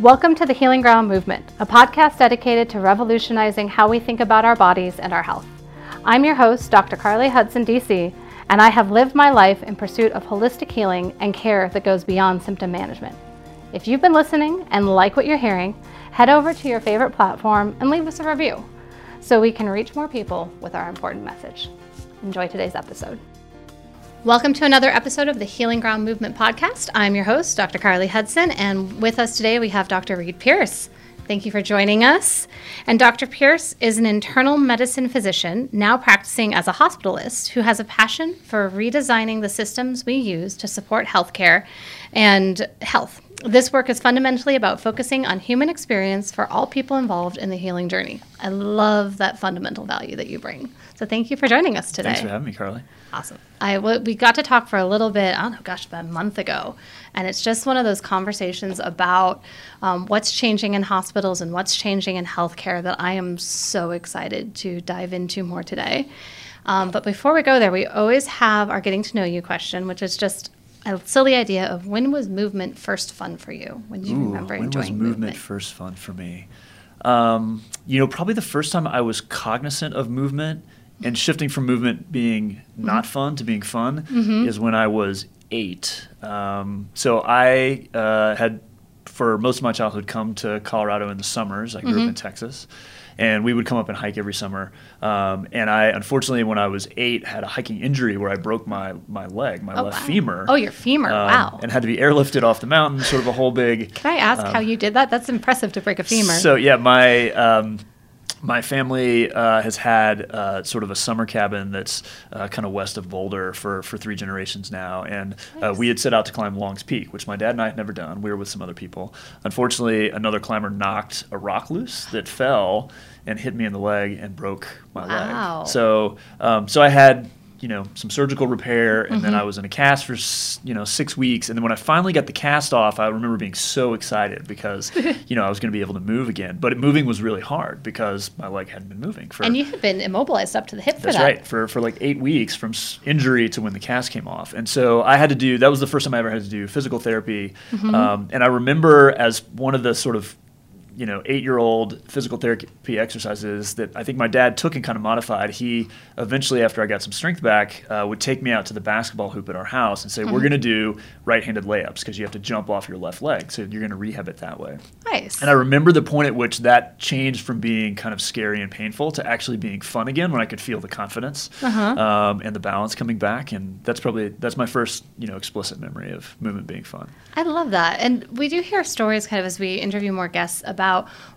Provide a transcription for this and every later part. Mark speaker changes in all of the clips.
Speaker 1: Welcome to the Healing Ground Movement, a podcast dedicated to revolutionizing how we think about our bodies and our health. I'm your host, Dr. Carly Hudson, DC, and I have lived my life in pursuit of holistic healing and care that goes beyond symptom management. If you've been listening and like what you're hearing, head over to your favorite platform and leave us a review so we can reach more people with our important message. Enjoy today's episode. Welcome to another episode of the Healing Ground Movement podcast. I'm your host, Dr. Carly Hudson, and with us today we have Dr. Read Pierce. Thank you for joining us. And Dr. Pierce is an internal medicine physician now practicing as a hospitalist who has a passion for redesigning the systems we use to support healthcare and health. This work is fundamentally about focusing on human experience for all people involved in the healing journey. I love that fundamental value that you bring. So thank you for joining us today.
Speaker 2: Thanks for having me, Carly.
Speaker 1: Awesome. I w- we got to talk for a little bit. I don't know, gosh, about a month ago, and it's just one of those conversations about um, what's changing in hospitals and what's changing in healthcare that I am so excited to dive into more today. Um, but before we go there, we always have our getting to know you question, which is just a silly idea of when was movement first fun for you? When do you
Speaker 2: Ooh,
Speaker 1: remember
Speaker 2: when was movement,
Speaker 1: movement?
Speaker 2: first fun for me? Um, you know, probably the first time I was cognizant of movement and shifting from movement being not
Speaker 1: Mm-hmm.
Speaker 2: fun to being fun is when I was eight. Um, so I uh, had, for most of my childhood, come to Colorado in the summers. I grew
Speaker 1: Mm-hmm.
Speaker 2: up in Texas. And we would come up and hike every summer. Um, and I, unfortunately, when I was eight, had a hiking injury where I broke my, my leg, my
Speaker 1: Oh,
Speaker 2: left
Speaker 1: wow.
Speaker 2: femur.
Speaker 1: Oh, your femur.
Speaker 2: um,
Speaker 1: wow.
Speaker 2: And had to be airlifted off the mountain, sort of a whole big.
Speaker 1: Can I ask how you did that? That's impressive to break a femur.
Speaker 2: So yeah, my um, my family uh, has had uh, sort of a summer cabin that's uh, kind of west of Boulder for, for three generations now, and uh, we had set out to climb Long's Peak, which my dad and I had never done. We were with some other people. Unfortunately, another climber knocked a rock loose that fell and hit me in the leg and broke my
Speaker 1: Wow.
Speaker 2: leg. So um, so I had you know some surgical repair and
Speaker 1: Mm-hmm.
Speaker 2: then i was in a cast for you know six weeks and then when i finally got the cast off i remember being so excited because you know i was going to be able to move again but moving was really hard because my leg hadn't been moving for
Speaker 1: and you had been immobilized up to the hip for
Speaker 2: that's
Speaker 1: that.
Speaker 2: right for, for like eight weeks from injury to when the cast came off and so i had to do that was the first time i ever had to do physical therapy
Speaker 1: Mm-hmm.
Speaker 2: um, and i remember as one of the sort of you know eight year old physical therapy exercises that i think my dad took and kind of modified he eventually after i got some strength back uh, would take me out to the basketball hoop at our house and say
Speaker 1: Mm-hmm.
Speaker 2: we're going to do right-handed layups because you have to jump off your left leg so you're going to rehab it that way
Speaker 1: Nice.
Speaker 2: and I remember the point at which that changed from being kind of scary and painful to actually being fun again when I could feel the confidence
Speaker 1: Uh-huh.
Speaker 2: um, and the balance coming back. And that's probably that's my first you know explicit memory of movement being fun.
Speaker 1: I love that. And we do hear stories kind of as we interview more guests about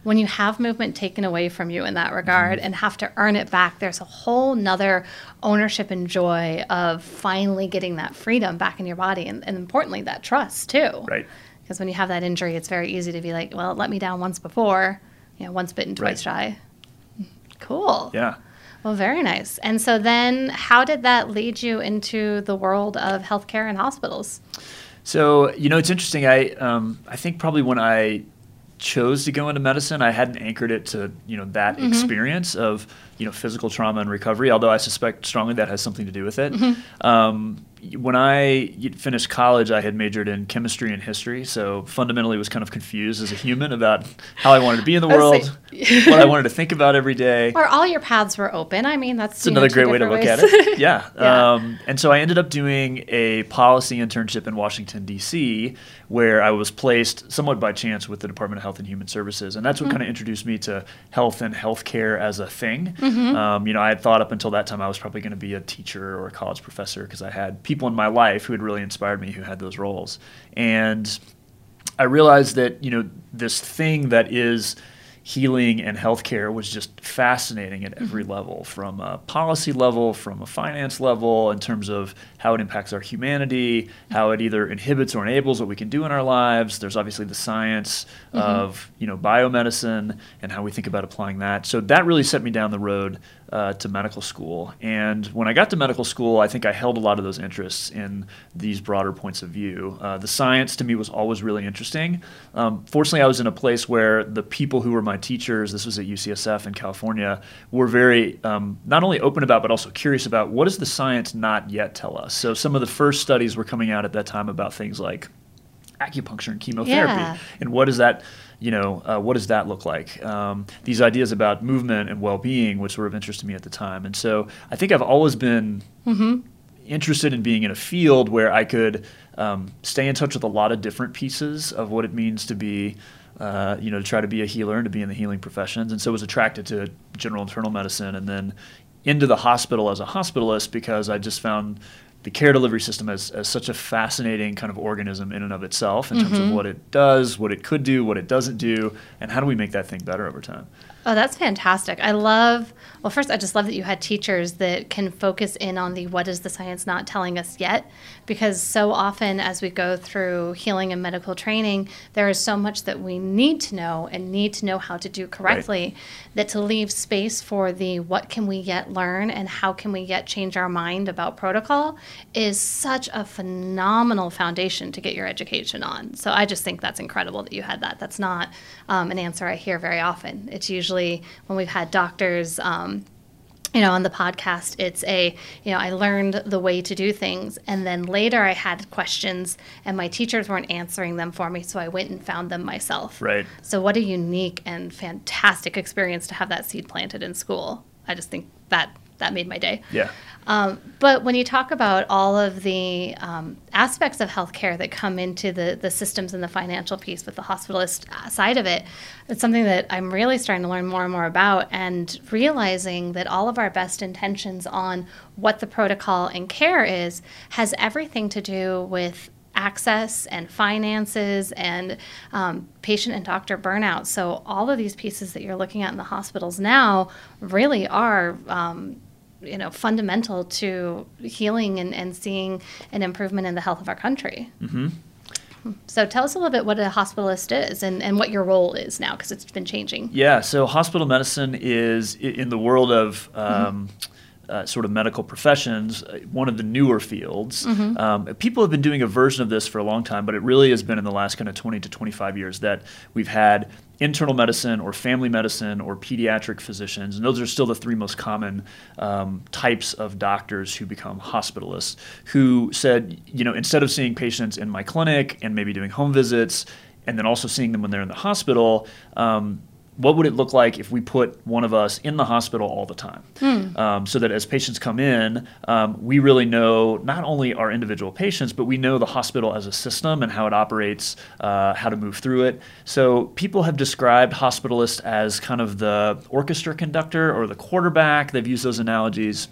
Speaker 1: when you have movement taken away from you in that regard
Speaker 2: Mm-hmm.
Speaker 1: and have to earn it back, there's a whole nother ownership and joy of finally getting that freedom back in your body and, and importantly that trust too.
Speaker 2: Right.
Speaker 1: Because when you have that injury, it's very easy to be like, well, it let me down once before, you know, once bitten, twice shy. Cool.
Speaker 2: Yeah.
Speaker 1: Well, very nice. And so then how did that lead you into the world of healthcare and hospitals?
Speaker 2: So you know, it's interesting. I um, I think probably when I chose to go into medicine, I hadn't anchored it to you know that mm-hmm. experience of you know physical trauma and recovery. Although I suspect strongly that has something to do with it. Um, when I finished college, I had majored in chemistry and history, so fundamentally was kind of confused as a human about how I wanted to be in the world, what I wanted to think about every day.
Speaker 1: Or all your paths were open. I mean, that's
Speaker 2: another great way to look at it. Yeah.
Speaker 1: Yeah.
Speaker 2: Um, and so I ended up doing a policy internship in Washington, D.C., where I was placed somewhat by chance with the Department of Health and Human Services. And that's
Speaker 1: Mm-hmm.
Speaker 2: what kind of introduced me to health and healthcare as a thing. Um, you know, I had thought up until that time I was probably going to be a teacher or a college professor because I had people in my life who had really inspired me who had those roles. And I realized that you know this thing that is healing and healthcare was just fascinating at every mm-hmm. level, from a policy level, from a finance level, in terms of how it impacts our humanity, mm-hmm. how it either inhibits or enables what we can do in our lives. There's obviously the science mm-hmm. of you know biomedicine and how we think about applying that. So that really set me down the road uh, to medical school. And when I got to medical school, I think I held a lot of those interests in these broader points of view. Uh, the science to me was always really interesting. Um, fortunately, I was in a place where the people who were my teachers, this was at UCSF in California, were very um, not only open about, but also curious about what does the science not yet tell us. So some of the first studies were coming out at that time about things like acupuncture and chemotherapy
Speaker 1: Yeah.
Speaker 2: and what does that you know, uh, what does that look like? Um, these ideas about movement and well-being, which sort of interested me at the time, and so I think I've always been mm-hmm. interested in being in a field where I could um, stay in touch with a lot of different pieces of what it means to be. Uh, you know, to try to be a healer and to be in the healing professions, and so was attracted to general internal medicine, and then into the hospital as a hospitalist because I just found the care delivery system as, as such a fascinating kind of organism in and of itself in mm-hmm. terms of mm-hmm. what it does, what it could do, what it doesn't do, and how do we make that thing better over time.
Speaker 1: Oh, that's fantastic. I love, well, first, I just love that you had teachers that can focus in on the what is the science not telling us yet? Because so often as we go through healing and medical training, there is so much that we need to know and need to know how to do correctly right. that to leave space for the what can we yet learn and how can we yet change our mind about protocol is such a phenomenal foundation to get your education on. So I just think that's incredible that you had that. That's not um, an answer I hear very often. It's usually usually when we've had doctors um, you know, on the podcast, it's a, you know, I learned the way to do things. And then later I had questions and my teachers weren't answering them for me. So I went and found them myself.
Speaker 2: Right.
Speaker 1: So what a unique and fantastic experience to have that seed planted in school. I just think that that made my day.
Speaker 2: Yeah.
Speaker 1: Um, but when you talk about all of the um, aspects of healthcare that come into the, the systems and the financial piece with the hospitalist uh, side of it, it's something that I'm really starting to learn more and more about and realizing that all of our best intentions on what the protocol and care is has everything to do with access and finances and um, patient and doctor burnout. So, all of these pieces that you're looking at in the hospitals now really are. Um, you know, fundamental to healing and, and seeing an improvement in the health of our country. Mm-hmm. So tell us a little bit what a hospitalist is and, and what your role is now, because it's been changing.
Speaker 2: Yeah, so hospital medicine is in the world of um, mm-hmm uh, sort of medical professions, uh, one of the newer fields. Mm-hmm. Um, people have been doing a version of this for a long time, but it really has been in the last kind of 20 to 25 years that we've had internal medicine or family medicine or pediatric physicians, and those are still the three most common um, types of doctors who become hospitalists, who said, you know, instead of seeing patients in my clinic and maybe doing home visits, and then also seeing them when they're in the hospital, um, what would it look like if we put one of us in the hospital all the time? Hmm. Um, so that as patients come in, um, we really know not only our individual patients, but we know the hospital as a system and how it operates, uh, how to move through it. So people have described hospitalists as kind of the orchestra conductor or the quarterback. They've used those analogies.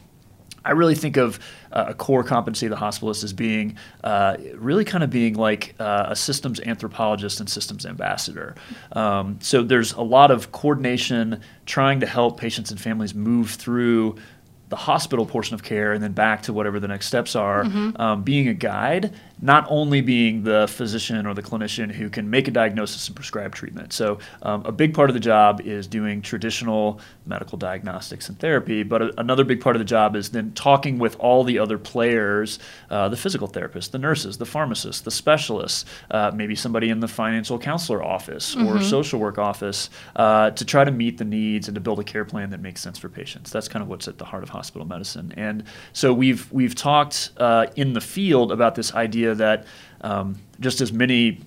Speaker 2: I really think of uh, a core competency of the hospitalist as being uh, really kind of being like uh, a systems anthropologist and systems ambassador. Um, so there's a lot of coordination trying to help patients and families move through the hospital portion of care and then back to whatever the next steps are, mm-hmm. um, being a guide, not only being the physician or the clinician who can make a diagnosis and prescribe treatment. So, um, a big part of the job is doing traditional medical diagnostics and therapy, but a, another big part of the job is then talking with all the other players uh, the physical therapists, the nurses, the pharmacists, the specialists, uh, maybe somebody in the financial counselor office mm-hmm. or social work office uh, to try to meet the needs and to build a care plan that makes sense for patients. That's kind of what's at the heart of hospital medicine. And so we've we've talked uh, in the field about this idea that um, just as many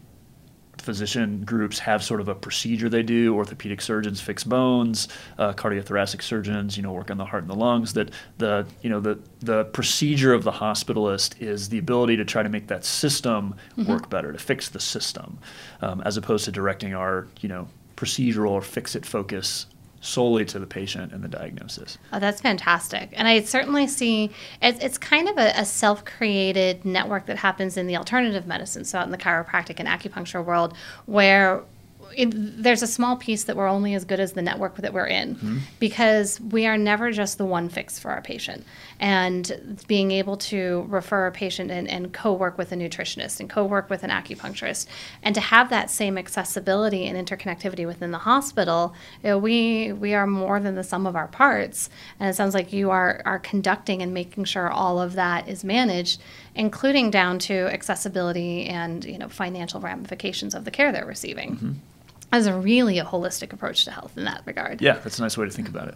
Speaker 2: physician groups have sort of a procedure they do. Orthopedic surgeons fix bones, uh, cardiothoracic surgeons, you know, work on the heart and the lungs. That the you know the the procedure of the hospitalist is the ability to try to make that system mm-hmm. work better, to fix the system, um, as opposed to directing our you know procedural or fix it focus solely to the patient and the diagnosis.
Speaker 1: Oh, that's fantastic. And I certainly see it's, it's kind of a, a self created network that happens in the alternative medicine, so out in the chiropractic and acupuncture world, where it, there's a small piece that we're only as good as the network that we're in mm-hmm. because we are never just the one fix for our patient. And being able to refer a patient and, and co work with a nutritionist and co work with an acupuncturist and to have that same accessibility and interconnectivity within the hospital, you know, we, we are more than the sum of our parts. And it sounds like you are, are conducting and making sure all of that is managed, including down to accessibility and you know, financial ramifications of the care they're receiving. Mm-hmm. As a really a holistic approach to health in that regard.
Speaker 2: Yeah, that's a nice way to think about it.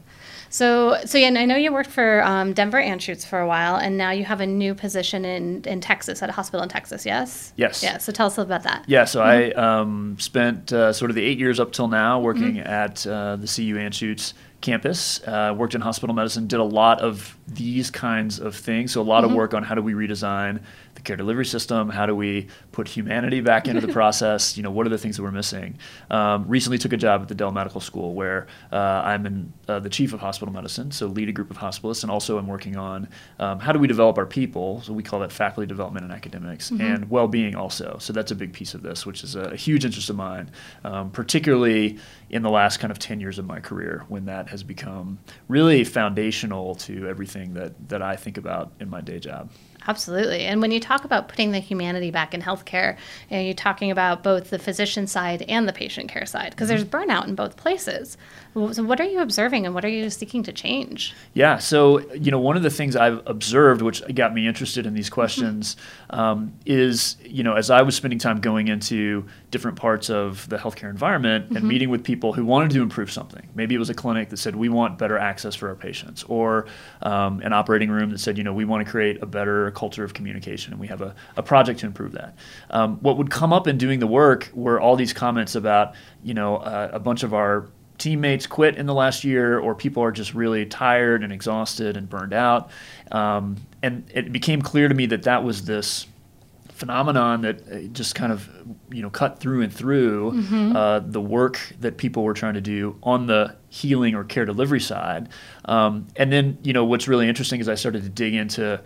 Speaker 1: So, so yeah, and I know you worked for um, Denver Anschutz for a while, and now you have a new position in, in Texas at a hospital in Texas. Yes.
Speaker 2: Yes.
Speaker 1: Yeah. So tell us about that.
Speaker 2: Yeah. So mm-hmm. I um, spent uh, sort of the eight years up till now working mm-hmm. at uh, the CU Anschutz campus, uh, worked in hospital medicine, did a lot of these kinds of things. So a lot mm-hmm. of work on how do we redesign the care delivery system? How do we put humanity back into the process? You know, what are the things that we're missing? Um, recently took a job at the Dell Medical School where uh, I'm in, uh, the chief of hospital medicine, so lead a group of hospitalists, and also I'm working on um, how do we develop our people? So we call that faculty development and academics, mm-hmm. and well-being also. So that's a big piece of this, which is a, a huge interest of mine, um, particularly in the last kind of 10 years of my career when that has become really foundational to everything that, that I think about in my day job.
Speaker 1: Absolutely. And when you talk about putting the humanity back in healthcare, you know, you're talking about both the physician side and the patient care side because mm-hmm. there's burnout in both places. So, what are you observing and what are you seeking to change?
Speaker 2: Yeah. So, you know, one of the things I've observed, which got me interested in these questions, mm-hmm. um, is, you know, as I was spending time going into different parts of the healthcare environment mm-hmm. and meeting with people who wanted to improve something. Maybe it was a clinic that said, we want better access for our patients, or um, an operating room that said, you know, we want to create a better culture of communication, and we have a, a project to improve that. Um, what would come up in doing the work were all these comments about, you know, uh, a bunch of our teammates quit in the last year, or people are just really tired and exhausted and burned out. Um, and it became clear to me that that was this phenomenon that uh, just kind of you know cut through and through mm-hmm. uh, the work that people were trying to do on the healing or care delivery side. Um, and then you know what's really interesting is I started to dig into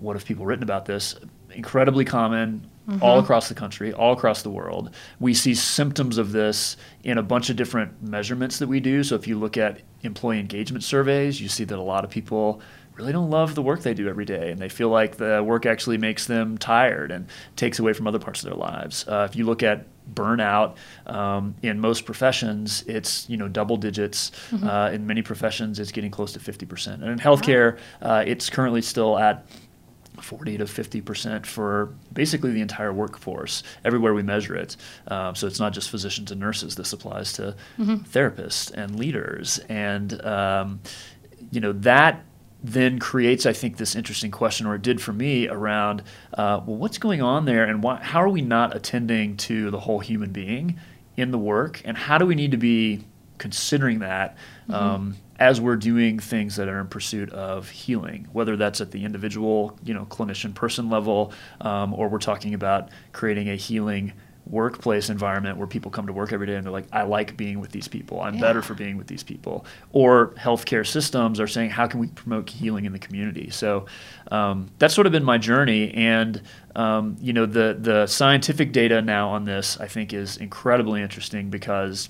Speaker 2: what have people written about this? Incredibly common. Mm-hmm. All across the country, all across the world. We see symptoms of this in a bunch of different measurements that we do. So, if you look at employee engagement surveys, you see that a lot of people really don't love the work they do every day and they feel like the work actually makes them tired and takes away from other parts of their lives. Uh, if you look at burnout um, in most professions, it's you know double digits. Mm-hmm. Uh, in many professions, it's getting close to 50%. And in healthcare, uh, it's currently still at 40 to 50 percent for basically the entire workforce everywhere we measure it. Um, so it's not just physicians and nurses. This applies to mm-hmm. therapists and leaders, and um, you know that then creates, I think, this interesting question, or it did for me, around uh, well, what's going on there, and why, how are we not attending to the whole human being in the work, and how do we need to be considering that mm-hmm. um, as we're doing things that are in pursuit of healing, whether that's at the individual, you know, clinician person level, um, or we're talking about creating a healing workplace environment where people come to work every day and they're like, I like being with these people. I'm yeah. better for being with these people. Or healthcare systems are saying, how can we promote healing in the community? So um, that's sort of been my journey. And um, you know, the the scientific data now on this, I think, is incredibly interesting because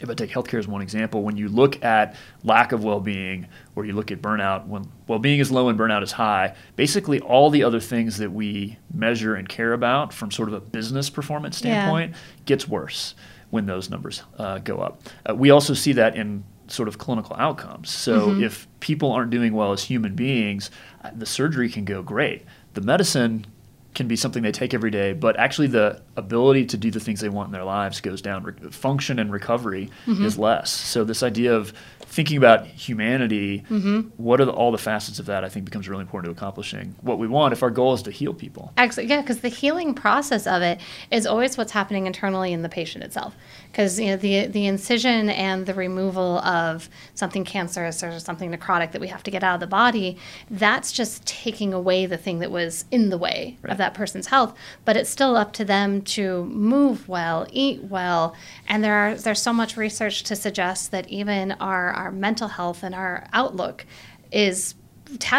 Speaker 2: if I take healthcare as one example, when you look at lack of well-being or you look at burnout, when well-being is low and burnout is high, basically all the other things that we measure and care about from sort of a business performance standpoint yeah. gets worse when those numbers uh, go up. Uh, we also see that in sort of clinical outcomes. So mm-hmm. if people aren't doing well as human beings, uh, the surgery can go great. The medicine can be something they take every day, but actually the ability to do the things they want in their lives goes down. Re- function and recovery mm-hmm. is less. So this idea of thinking about humanity, mm-hmm. what are the, all the facets of that? I think becomes really important to accomplishing what we want if our goal is to heal people.
Speaker 1: Actually, yeah, because the healing process of it is always what's happening internally in the patient itself. Because you know the the incision and the removal of something cancerous or something necrotic that we have to get out of the body, that's just taking away the thing that was in the way right. of that person's health. But it's still up to them to move well, eat well, and there are there's so much research to suggest that even our our mental health and our outlook is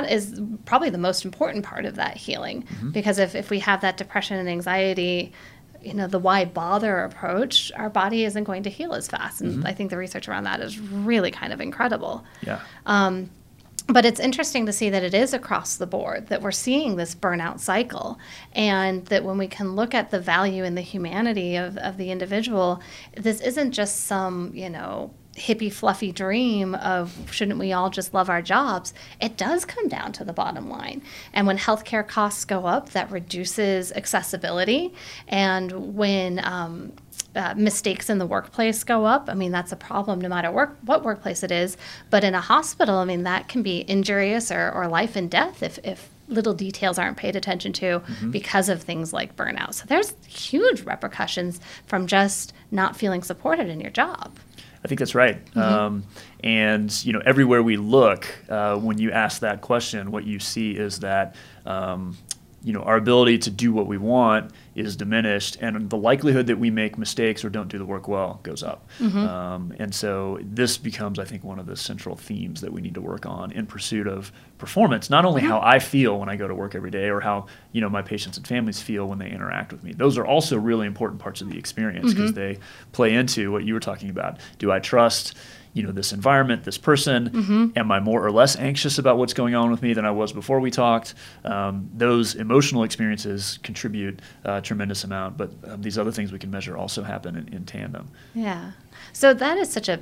Speaker 1: is probably the most important part of that healing mm-hmm. because if, if we have that depression and anxiety you know the why bother approach our body isn't going to heal as fast. And mm-hmm. i think the research around that is really kind of incredible.
Speaker 2: Yeah. Um,
Speaker 1: but it's interesting to see that it is across the board that we're seeing this burnout cycle and that when we can look at the value and the humanity of, of the individual this isn't just some you know hippie fluffy dream of shouldn't we all just love our jobs it does come down to the bottom line and when healthcare costs go up that reduces accessibility and when um, uh, mistakes in the workplace go up. I mean, that's a problem no matter work, what workplace it is. But in a hospital, I mean, that can be injurious or, or life and death if, if little details aren't paid attention to mm-hmm. because of things like burnout. So there's huge repercussions from just not feeling supported in your job.
Speaker 2: I think that's right. Mm-hmm. Um, and you know, everywhere we look, uh, when you ask that question, what you see is that um, you know our ability to do what we want is diminished and the likelihood that we make mistakes or don't do the work well goes up mm-hmm. um, and so this becomes i think one of the central themes that we need to work on in pursuit of performance not only mm-hmm. how i feel when i go to work every day or how you know my patients and families feel when they interact with me those are also really important parts of the experience because mm-hmm. they play into what you were talking about do i trust you know this environment, this person. Mm-hmm. Am I more or less anxious about what's going on with me than I was before we talked? Um, those emotional experiences contribute a tremendous amount, but um, these other things we can measure also happen in, in tandem.
Speaker 1: Yeah. So that is such a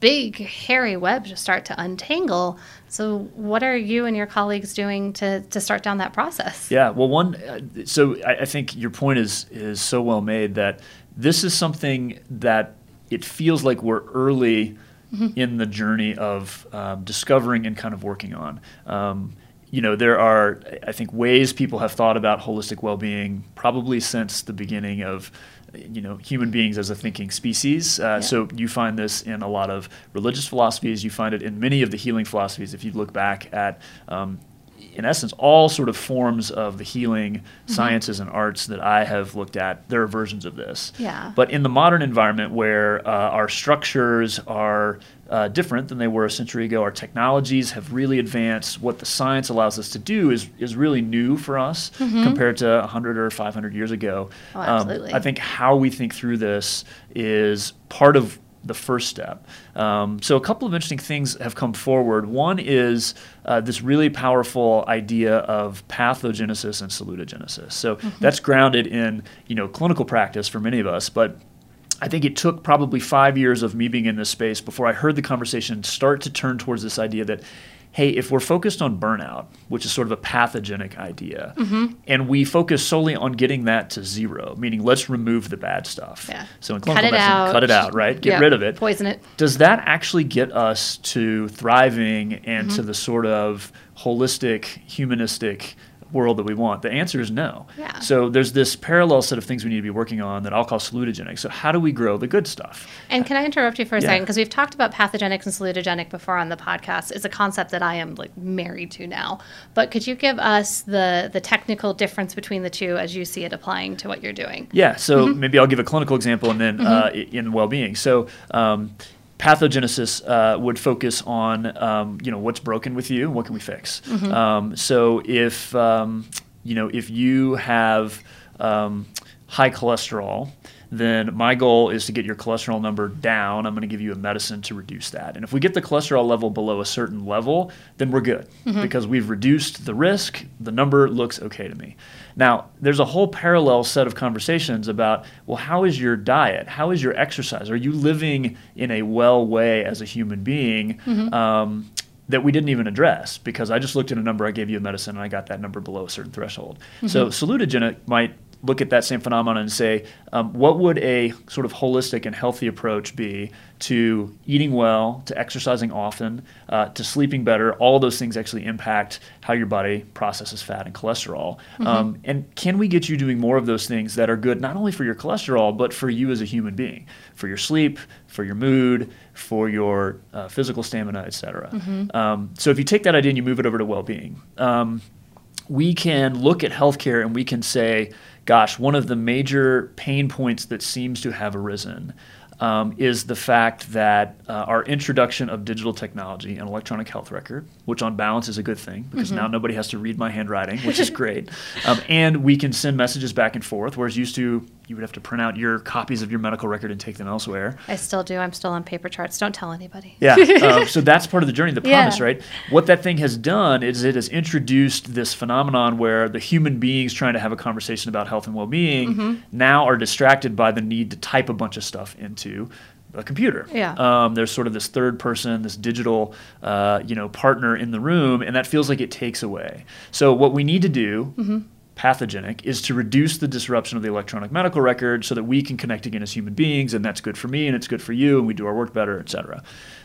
Speaker 1: big hairy web to start to untangle. So, what are you and your colleagues doing to, to start down that process?
Speaker 2: Yeah, well, one, uh, so I, I, think your point is is so well made that this is something that it feels like we're early mm-hmm. in the journey of um, discovering and kind of working on. Um, you know, there are, I think, ways people have thought about holistic well being probably since the beginning of you know human beings as a thinking species. Uh, yeah. So you find this in a lot of religious philosophies. You find it in many of the healing philosophies. If you look back at um, in essence, all sort of forms of the healing mm-hmm. sciences and arts that I have looked at, there are versions of this.
Speaker 1: Yeah.
Speaker 2: But in the modern environment where uh, our structures are uh, different than they were a century ago, our technologies have really advanced. What the science allows us to do is, is really new for us mm-hmm. compared to 100 or 500 years ago.
Speaker 1: Oh, absolutely.
Speaker 2: Um, I think how we think through this is part of the first step. Um, so, a couple of interesting things have come forward. One is uh, this really powerful idea of pathogenesis and salutogenesis. So, mm-hmm. that's grounded in you know clinical practice for many of us, but I think it took probably five years of me being in this space before I heard the conversation start to turn towards this idea that hey, if we're focused on burnout, which is sort of a pathogenic idea, mm-hmm. and we focus solely on getting that to zero, meaning let's remove the bad stuff.
Speaker 1: Yeah.
Speaker 2: So in clinical medicine, out. cut it out, right? Get rid of it.
Speaker 1: Poison it.
Speaker 2: Does that actually get us to thriving and mm-hmm. to the sort of holistic, humanistic world that we want? The answer is no.
Speaker 1: Yeah.
Speaker 2: So there's this parallel set of things we need to be working on that I'll call salutogenic. So how do we grow the good stuff?
Speaker 1: And can I interrupt you for a yeah. second? Because we've talked about pathogenic and salutogenic before on the podcast. It's a concept that I am like married to now. But could you give us the the technical difference between the two as you see it applying to what you're doing?
Speaker 2: Yeah. So mm-hmm. maybe I'll give a clinical example and then mm-hmm. uh, in well-being. So um, pathogenesis uh, would focus on um, you know what's broken with you, what can we fix. Mm-hmm. Um, so if um, you know if you have um, high cholesterol, then my goal is to get your cholesterol number down. I'm going to give you a medicine to reduce that. And if we get the cholesterol level below a certain level, then we're good mm-hmm. because we've reduced the risk. The number looks okay to me. Now, there's a whole parallel set of conversations about well, how is your diet? How is your exercise? Are you living in a well way as a human being? Mm-hmm. Um, that we didn't even address because I just looked at a number, I gave you a medicine, and I got that number below a certain threshold. Mm-hmm. So salutogenic might look at that same phenomenon and say, um, what would a sort of holistic and healthy approach be to eating well, to exercising often, uh, to sleeping better? All those things actually impact how your body processes fat and cholesterol. Mm-hmm. Um, and can we get you doing more of those things that are good not only for your cholesterol, but for you as a human being, for your sleep, for your mood, for your uh, physical stamina, et cetera? Mm-hmm. Um, so if you take that idea and you move it over to well being, um, we can look at healthcare and we can say, gosh, one of the major pain points that seems to have arisen um, is the fact that uh, our introduction of digital technology and electronic health record, which on balance is a good thing because mm-hmm. now nobody has to read my handwriting, which is great, um, and we can send messages back and forth, whereas used to you would have to print out your copies of your medical record and take them elsewhere.
Speaker 1: I still do. I'm still on paper charts. Don't tell anybody.
Speaker 2: Yeah. uh, so that's part of the journey, the promise, yeah. right? What that thing has done is it has introduced this phenomenon where the human beings trying to have a conversation about health and well-being mm-hmm. now are distracted by the need to type a bunch of stuff into a computer.
Speaker 1: Yeah.
Speaker 2: Um, there's sort of this third person, this digital, uh, you know, partner in the room, and that feels like it takes away. So what we need to do. Mm-hmm pathogenic is to reduce the disruption of the electronic medical record so that we can connect again as human beings and that's good for me and it's good for you and we do our work better et cetera.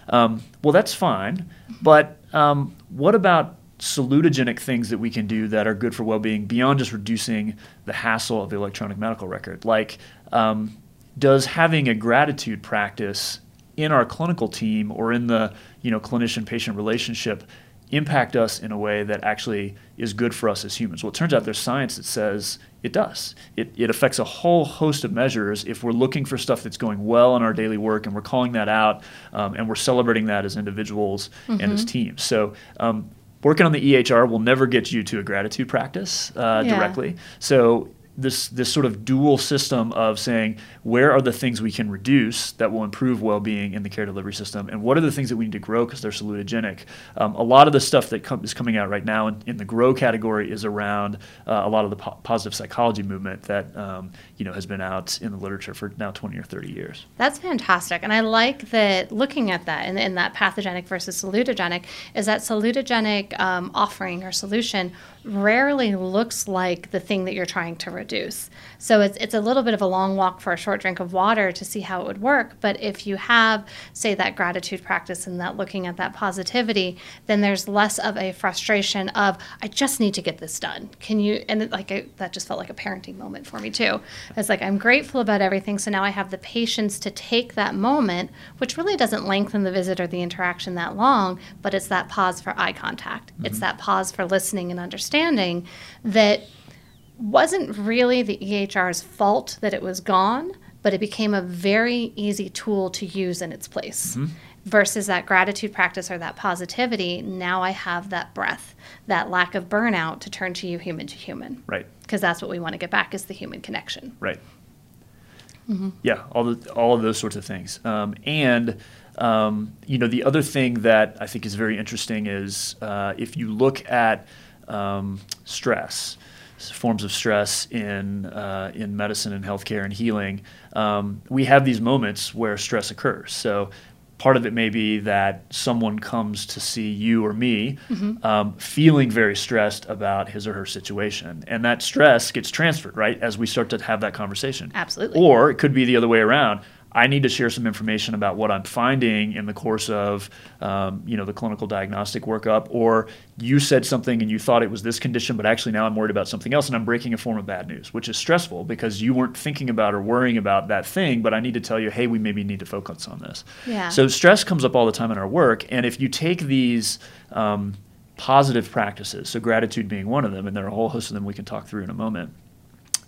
Speaker 2: Um, well that's fine but um, what about salutogenic things that we can do that are good for well-being beyond just reducing the hassle of the electronic medical record? Like um, does having a gratitude practice in our clinical team or in the you know clinician patient relationship impact us in a way that actually is good for us as humans. Well, it turns out there's science that says it does. It, it affects a whole host of measures if we're looking for stuff that's going well in our daily work and we're calling that out um, and we're celebrating that as individuals mm-hmm. and as mm-hmm. teams. So, um, working on the EHR will never get you to a gratitude practice uh, yeah. directly. So, this this sort of dual system of saying where are the things we can reduce that will improve well-being in the care delivery system? And what are the things that we need to grow because they're salutogenic? Um, a lot of the stuff that com- is coming out right now in, in the grow category is around uh, a lot of the po- positive psychology movement that um, you know has been out in the literature for now 20 or 30 years.
Speaker 1: That's fantastic and i like that looking at that in, in that pathogenic versus salutogenic is that salutogenic um, offering or solution rarely looks like the thing that you're trying to reduce. So it's, it's a little bit of a long walk for a short drink of water to see how it would work. But if you have, say, that gratitude practice and that looking at that positivity, then there's less of a frustration of, I just need to get this done. Can you, and it, like I, that just felt like a parenting moment for me too. It's like, I'm grateful about everything. So now I have the patience to take that moment, which really doesn't lengthen the visit or the interaction that long, but it's that pause for eye contact. Mm-hmm. It's that pause for listening and understanding that wasn't really the EHR's fault that it was gone, but it became a very easy tool to use in its place. Mm-hmm. Versus that gratitude practice or that positivity, now I have that breath, that lack of burnout to turn to you human to human.
Speaker 2: Right.
Speaker 1: Because that's what we want to get back is the human connection.
Speaker 2: Right. Mm-hmm. Yeah, all the, all of those sorts of things. Um, and um, you know, the other thing that I think is very interesting is uh, if you look at um, stress forms of stress in uh, in medicine and healthcare and healing, um, we have these moments where stress occurs. So part of it may be that someone comes to see you or me mm-hmm. um, feeling very stressed about his or her situation and that stress gets transferred right as we start to have that conversation
Speaker 1: absolutely
Speaker 2: or it could be the other way around I need to share some information about what I'm finding in the course of, um, you know, the clinical diagnostic workup, or you said something and you thought it was this condition, but actually now I'm worried about something else, and I'm breaking a form of bad news, which is stressful because you weren't thinking about or worrying about that thing, but I need to tell you, hey, we maybe need to focus on this.
Speaker 1: Yeah.
Speaker 2: So stress comes up all the time in our work, and if you take these um, positive practices, so gratitude being one of them, and there are a whole host of them we can talk through in a moment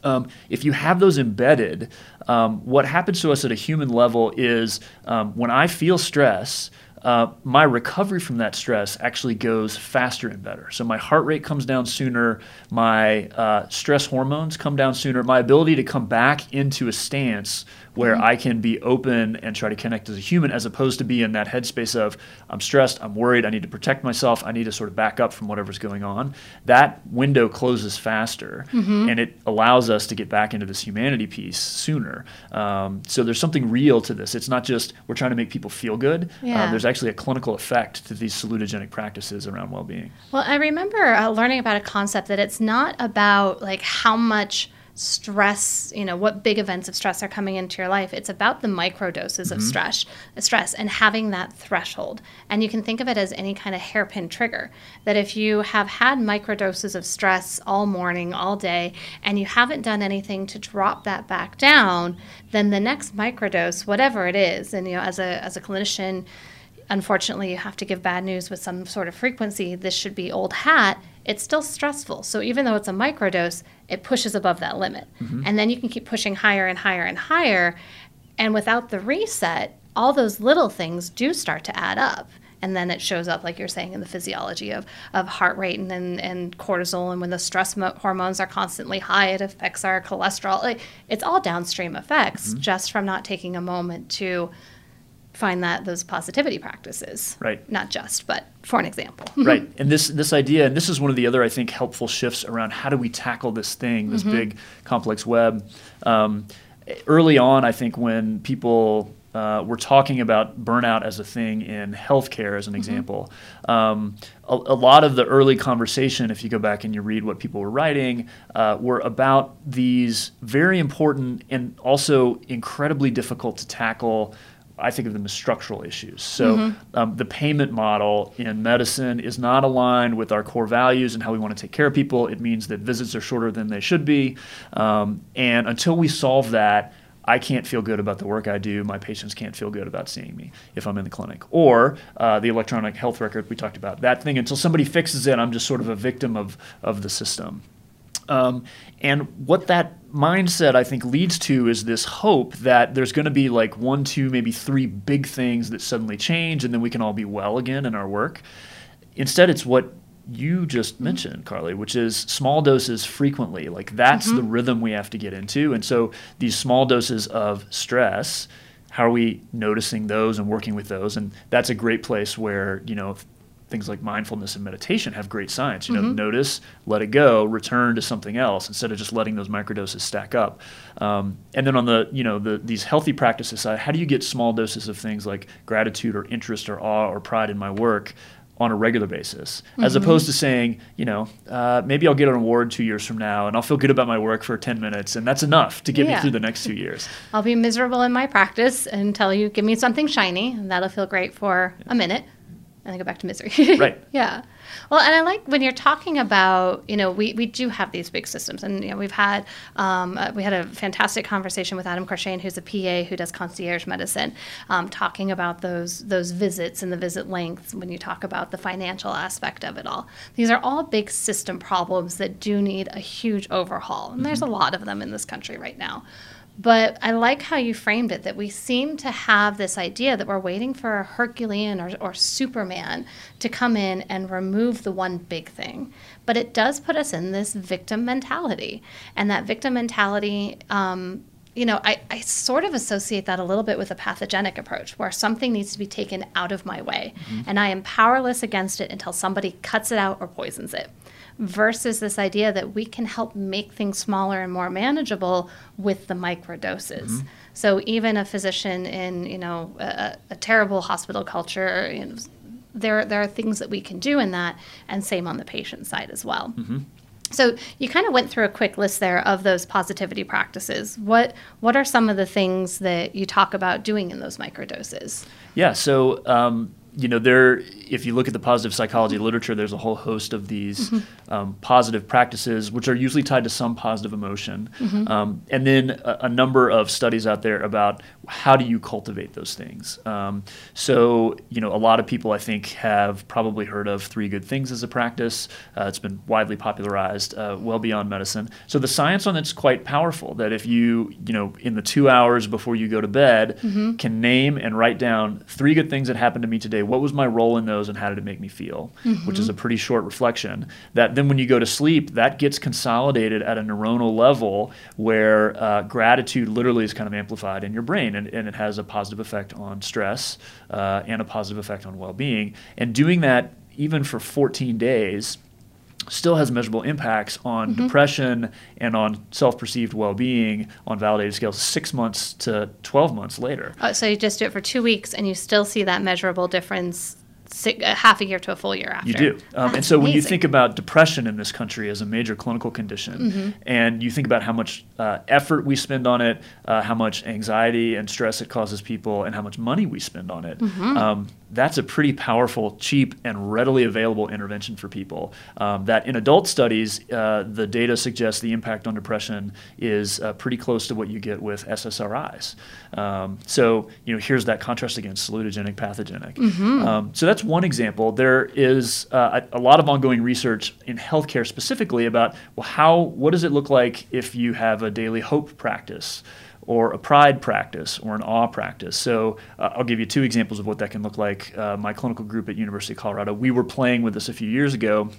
Speaker 2: um, if you have those embedded, um, what happens to us at a human level is um, when I feel stress, uh, my recovery from that stress actually goes faster and better. So my heart rate comes down sooner, my uh, stress hormones come down sooner, my ability to come back into a stance where mm-hmm. I can be open and try to connect as a human, as opposed to be in that headspace of I'm stressed, I'm worried, I need to protect myself, I need to sort of back up from whatever's going on. That window closes faster, mm-hmm. and it allows us to get back into this humanity piece sooner. Um, so there's something real to this. It's not just we're trying to make people feel good. Uh, yeah. Uh, there's actually a clinical effect to these salutogenic practices around well-being.
Speaker 1: Well, I remember uh, learning about a concept that it's not about like how much stress, you know, what big events of stress are coming into your life. It's about the micro doses mm-hmm. of stress, stress and having that threshold. And you can think of it as any kind of hairpin trigger. That if you have had micro doses of stress all morning, all day, and you haven't done anything to drop that back down, then the next microdose, whatever it is, and you know, as a as a clinician, unfortunately you have to give bad news with some sort of frequency. This should be old hat it's still stressful. So even though it's a microdose, it pushes above that limit. Mm-hmm. And then you can keep pushing higher and higher and higher. And without the reset, all those little things do start to add up. And then it shows up, like you're saying, in the physiology of, of heart rate and, and, and cortisol. And when the stress mo- hormones are constantly high, it affects our cholesterol. Like, it's all downstream effects mm-hmm. just from not taking a moment to find that those positivity practices.
Speaker 2: Right.
Speaker 1: Not just, but for an example.
Speaker 2: right. And this this idea, and this is one of the other I think helpful shifts around how do we tackle this thing, this mm-hmm. big complex web. Um, early on, I think when people uh, we're talking about burnout as a thing in healthcare, as an mm-hmm. example. Um, a, a, lot of the early conversation, if you go back and you read what people were writing, uh, were about these very important and also incredibly difficult to tackle I think of them as structural issues. So mm-hmm. um, the payment model in medicine is not aligned with our core values and how we want to take care of people. It means that visits are shorter than they should be. Um, and until we solve that, I can't feel good about the work I do. My patients can't feel good about seeing me if I'm in the clinic. Or uh, the electronic health record we talked about. That thing, until somebody fixes it, I'm just sort of a victim of, of the system. Um, and what that mindset, I think, leads to is this hope that there's going to be like one, two, maybe three big things that suddenly change, and then we can all be well again in our work. Instead, it's what you just mm-hmm. mentioned, Carly, which is small doses frequently. Like that's mm-hmm. the rhythm we have to get into. And so these small doses of stress, how are we noticing those and working with those? And that's a great place where, you know, things like mindfulness and meditation have great science. You know, mm-hmm. notice, let it go, return to something else instead of just letting those microdoses stack up. Um, and then on the you know the these healthy practices side, how do you get small doses of things like gratitude or interest or awe or pride in my work? On a regular basis, mm-hmm. as opposed to saying, you know, uh, maybe I'll get an award two years from now and I'll feel good about my work for 10 minutes, and that's enough to get yeah. me through the next two years.
Speaker 1: I'll be miserable in my practice until you give me something shiny, and that'll feel great for yeah. a minute and then go back to misery.
Speaker 2: right.
Speaker 1: Yeah. Well, and I like when you're talking about, you know, we, we do have these big systems, and you know, we've had um, uh, we had a fantastic conversation with Adam Corshane, who's a PA who does concierge medicine, um, talking about those those visits and the visit lengths. When you talk about the financial aspect of it all, these are all big system problems that do need a huge overhaul, and mm-hmm. there's a lot of them in this country right now. But I like how you framed it that we seem to have this idea that we're waiting for a Herculean or, or Superman to come in and remove the one big thing. But it does put us in this victim mentality. And that victim mentality, um, you know, I, I sort of associate that a little bit with a pathogenic approach where something needs to be taken out of my way. Mm-hmm. And I am powerless against it until somebody cuts it out or poisons it versus this idea that we can help make things smaller and more manageable with the microdoses. Mm-hmm. So even a physician in you know a, a terrible hospital culture, you know, there there are things that we can do in that, and same on the patient side as well. Mm-hmm. So you kind of went through a quick list there of those positivity practices. What what are some of the things that you talk about doing in those microdoses?
Speaker 2: Yeah, so um, you know, there, if you look at the positive psychology literature, there's a whole host of these mm-hmm. um, positive practices, which are usually tied to some positive emotion. Mm-hmm. Um, and then a, a, number of studies out there about how do you cultivate those things. Um, so, you know, a lot of people I think have probably heard of three good things as a practice. Uh, it's been widely popularized uh, well beyond medicine. So the science on it's quite powerful that if you, you know, in the two hours before you go to bed, mm-hmm. can name and write down three good things that happened to me today what was my role in those and how did it make me feel, mm-hmm. which is a pretty short reflection. That then when you go to sleep, that gets consolidated at a neuronal level where uh, gratitude literally is kind of amplified in your brain and, and it has a positive effect on stress uh, and a positive effect on well being. And doing that even for 14 days still has measurable impacts on mm-hmm. depression and on self-perceived well-being on validated scales six months to 12 months later
Speaker 1: oh, so you just do it for two weeks and you still see that measurable difference six, uh, half a year to a full year after.
Speaker 2: You do. Um, and so amazing. when you think about depression in this country as a major clinical condition, mm-hmm. and you think about how much uh, effort we spend on it, uh, how much anxiety and stress it causes people, and how much money we spend on it, mm-hmm. um, that's a pretty powerful, cheap, and readily available intervention for people. Um, that in adult studies, uh, the data suggests the impact on depression is uh, pretty close to what you get with SSRIs. Um, so, you know, here's that contrast against salutogenic, pathogenic. Mm-hmm. Um, so that's one example. There is uh, a, a, lot of ongoing research in healthcare specifically about, well, how, what does it look like if you have a daily hope practice? Or a pride practice or an awe practice. So uh, I'll give you two examples of what that can look like. Uh, my clinical group at University of Colorado, we were playing with this a few years ago.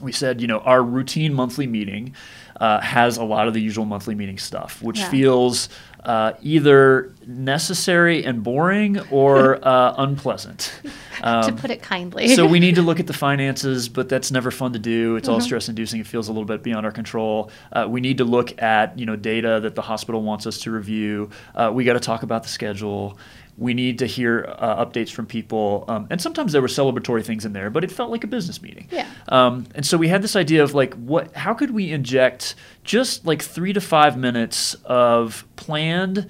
Speaker 2: We said, you know, our routine monthly meeting uh, has a lot of the usual monthly meeting stuff, which yeah. feels uh, either necessary and boring or uh, unpleasant.
Speaker 1: Um, to put it kindly.
Speaker 2: so we need to look at the finances, but that's never fun to do. It's mm-hmm. all stress-inducing. It feels a little bit beyond our control. Uh, we need to look at you know data that the hospital wants us to review. Uh, we got to talk about the schedule we need to hear uh, updates from people. Um, and sometimes there were celebratory things in there, but it felt like a business meeting.
Speaker 1: Yeah.
Speaker 2: Um, and so we had this idea of like, what? How could we inject just like three to five minutes of planned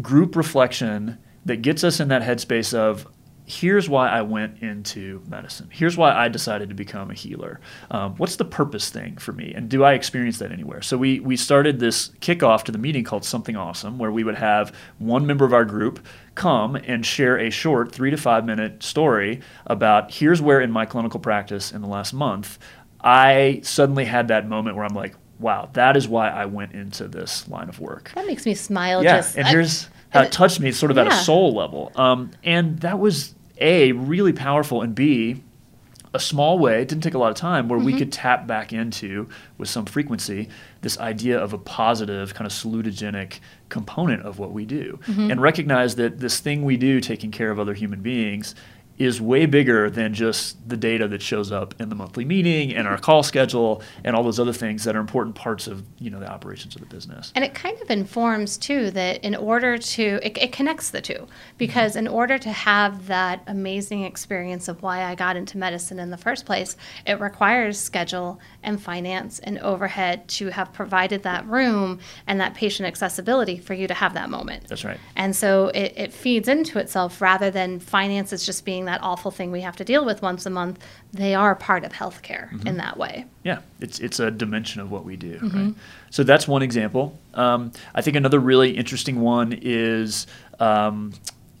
Speaker 2: group reflection that gets us in that headspace of here's why I went into medicine. Here's why I decided to become a healer. Um, what's the purpose thing for me? And do I experience that anywhere? So we, we started this kickoff to the meeting called Something Awesome, where we would have one member of our group come and share a short three to five minute story about here's where in my clinical practice in the last month, I suddenly had that moment where I'm like, wow, that is why I went into this line of work.
Speaker 1: That makes me smile.
Speaker 2: Yeah,
Speaker 1: just,
Speaker 2: and
Speaker 1: I-
Speaker 2: here's how it touched me sort of at a soul level. Um, and that was A, really powerful, and B, a small way, it didn't take a lot of time, where
Speaker 1: Mm-hmm.
Speaker 2: we could tap back into, with some frequency, this idea of a positive, kind of salutogenic component of what we do.
Speaker 1: Mm-hmm.
Speaker 2: And recognize that this thing we do, taking care of other human beings, is way bigger than just the data that shows up in the monthly meeting and our call schedule and all those other things that are important parts of you know the operations of the business.
Speaker 1: And it kind of informs too that in order to, it, it connects the two because in order to have that amazing experience of why I got into medicine in the first place, it requires schedule and finance and overhead to have provided that room and that patient accessibility for you to have that moment.
Speaker 2: That's right.
Speaker 1: And so it, it feeds into itself rather than finances just being that awful thing we have to deal with once a month. They are part of healthcare in that way.
Speaker 2: Yeah, it's it's a dimension of what we do.
Speaker 1: Mm-hmm.
Speaker 2: Right? So that's one example. Um, I think another really interesting one is um,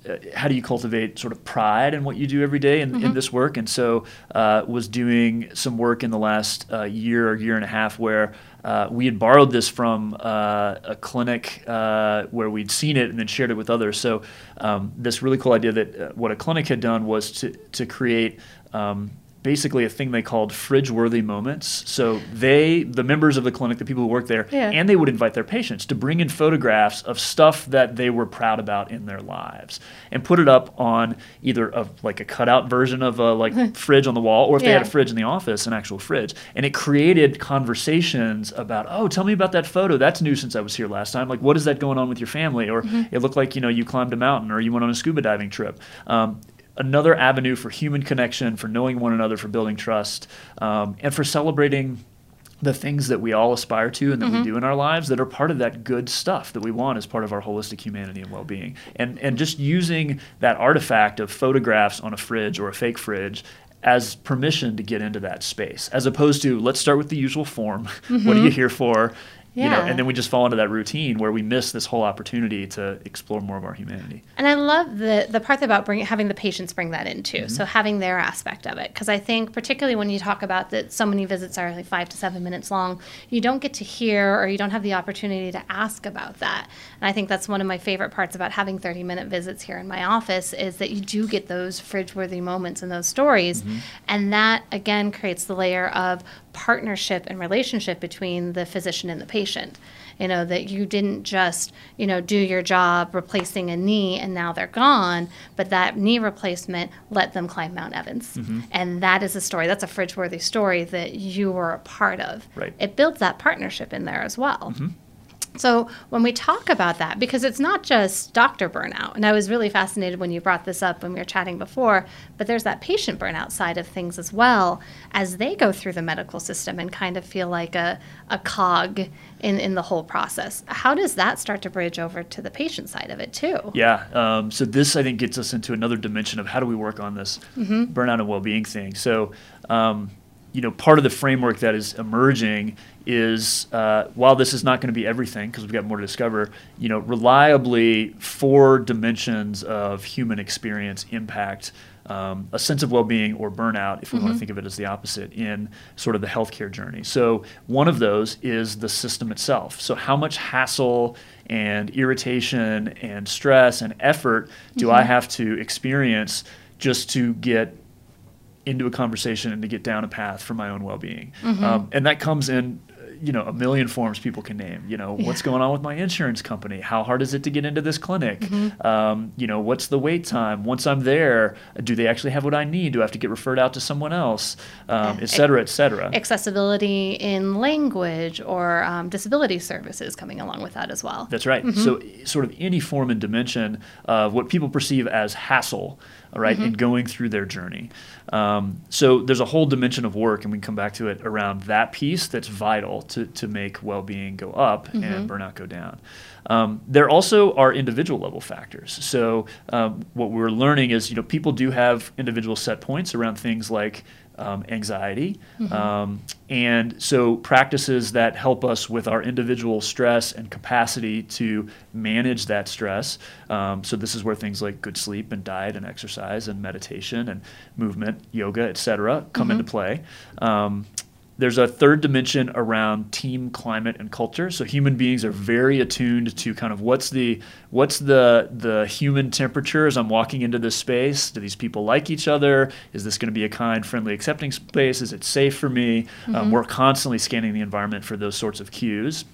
Speaker 2: uh, how do you cultivate sort of pride in what you do every day in,
Speaker 1: Mm-hmm.
Speaker 2: in this work? And so uh, was doing some work in the last uh, year or year and a half where. Uh, we had borrowed this from uh, a clinic uh, where we'd seen it and then shared it with others. So, um, this really cool idea that uh, what a clinic had done was to, to create um, basically a thing they called fridge worthy moments. So they, the members of the clinic, the people who work there,
Speaker 1: Yeah.
Speaker 2: and they would invite their patients to bring in photographs of stuff that they were proud about in their lives and put it up on either a, like a cutout version of a like fridge on the wall or if they had a fridge in the office, an actual fridge. And it created conversations about, oh, tell me about that photo. That's new since I was here last time. Like, what is that going on with your family? Or it looked like, you know, you climbed a mountain or you went on a scuba diving trip. Um, another avenue for human connection, for knowing one another, for building trust, um, and for celebrating the things that we all aspire to and that we do in our lives that are part of that good stuff that we want as part of our holistic humanity and well-being. And and just using that artifact of photographs on a fridge or a fake fridge as permission to get into that space, as opposed to let's start with the usual form. What are you here for? You know,
Speaker 1: Yeah.
Speaker 2: and then we just fall into that routine where we miss this whole opportunity to explore more of our humanity.
Speaker 1: And I love the the part about bringing having the patients bring that in too.
Speaker 2: Mm-hmm.
Speaker 1: So having their aspect of it, because I think particularly when you talk about that, so many visits are like five to seven minutes long. You don't get to hear or you don't have the opportunity to ask about that. And I think that's one of my favorite parts about having thirty minute visits here in my office is that you do get those fridge worthy moments and those stories,
Speaker 2: Mm-hmm.
Speaker 1: and that again creates the layer of partnership and relationship between the physician and the patient. You know that you didn't just you know do your job replacing a knee and now they're gone but that knee replacement let them climb mount evans.
Speaker 2: Mm-hmm.
Speaker 1: and that is a story that's a fridge worthy story that you were a part of.
Speaker 2: Right.
Speaker 1: it builds that partnership in there as well so when we talk about that, because it's not just doctor burnout, and I was really fascinated when you brought this up when we were chatting before, but there's that patient burnout side of things as well as they go through the medical system and kind of feel like a, a cog in, in the whole process. How does that start to bridge over to the patient side of it too?
Speaker 2: Yeah. Um, so this, I think, gets us into another dimension of how do we work on this burnout and well-being thing. So, um, you know, part of the framework that is emerging is uh, while this is not going to be everything because we've got more to discover. You know, reliably four dimensions of human experience impact. Um, a sense of well-being or burnout, if we want to think of it as the opposite, in sort of the healthcare journey. So one of those is the system itself. So how much hassle and irritation and stress and effort do I have to experience just to get into a conversation and to get down a path for my own well-being? Um, and that comes in, you know a million forms people can name. You know, what's going on with my insurance company? How hard is it to get into this clinic?
Speaker 1: Mm-hmm.
Speaker 2: Um, you know, what's the wait time? Once I'm there, do they actually have what I need? Do I have to get referred out to someone else? Um,
Speaker 1: Yeah.
Speaker 2: et cetera, et cetera.
Speaker 1: Accessibility in language or um, disability services coming along with that as well.
Speaker 2: That's right. So, sort of any form and dimension of what people perceive as hassle, all right, and going through their journey. Um, so, there's a whole dimension of work, and we can come back to it around that piece that's vital to, to make well being go up and burnout go down. Um, there also are individual level factors. So, um, what we're learning is, you know, people do have individual set points around things like um, anxiety. Um, and so practices that help us with our individual stress and capacity to manage that stress. Um, so this is where things like good sleep and diet and exercise and meditation and movement, yoga, et cetera, come into play. Um, there's a third dimension around team climate and culture. So human beings are very attuned to kind of what's the what's the the human temperature as I'm walking into this space. Do these people like each other? Is this going to be a kind, friendly, accepting space? Is it safe for me? Um, we're constantly scanning the environment for those sorts of cues.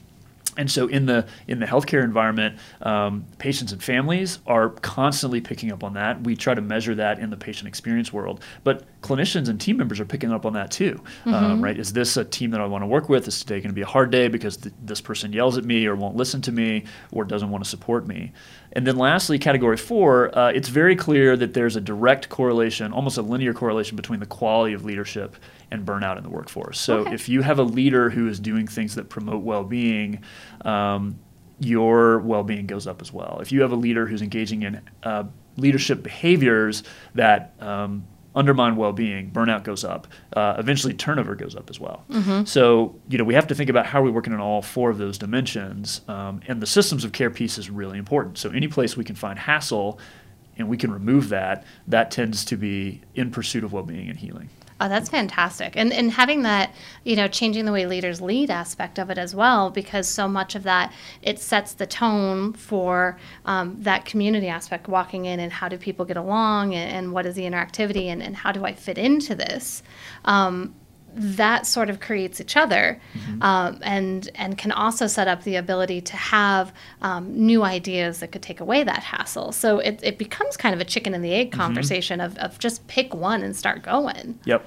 Speaker 2: And so in the in the healthcare environment, um, patients and families are constantly picking up on that. We try to measure that in the patient experience world, but clinicians and team members are picking up on that too. Um, right? Is this a team that I want to work with? Is today going to be a hard day because th- this person yells at me or won't listen to me or doesn't want to support me? And then lastly, category four, uh, it's very clear that there's a direct correlation, almost a linear correlation between the quality of leadership and burnout in the workforce. So
Speaker 1: Okay.
Speaker 2: if you have a leader who is doing things that promote well-being, um, your well-being goes up as well. If you have a leader who's engaging in uh, leadership behaviors that um, undermine well-being, burnout goes up. Uh, eventually, turnover goes up as well. So you know we have to think about how we're working on all four of those dimensions, um, and the systems of care piece is really important. So any place we can find hassle. And we can remove that. That tends to be in pursuit of well-being and healing.
Speaker 1: Oh, that's fantastic. And and having that, you know, changing the way leaders lead aspect of it as well, because so much of that it sets the tone for um, that community aspect, walking in and how do people get along and, and what is the interactivity and, and how do I fit into this. Um, that sort of creates each other um, and and can also set up the ability to have um, new ideas that could take away that hassle so it, it becomes kind of a chicken and the egg conversation of, of just pick one and start going
Speaker 2: Yep.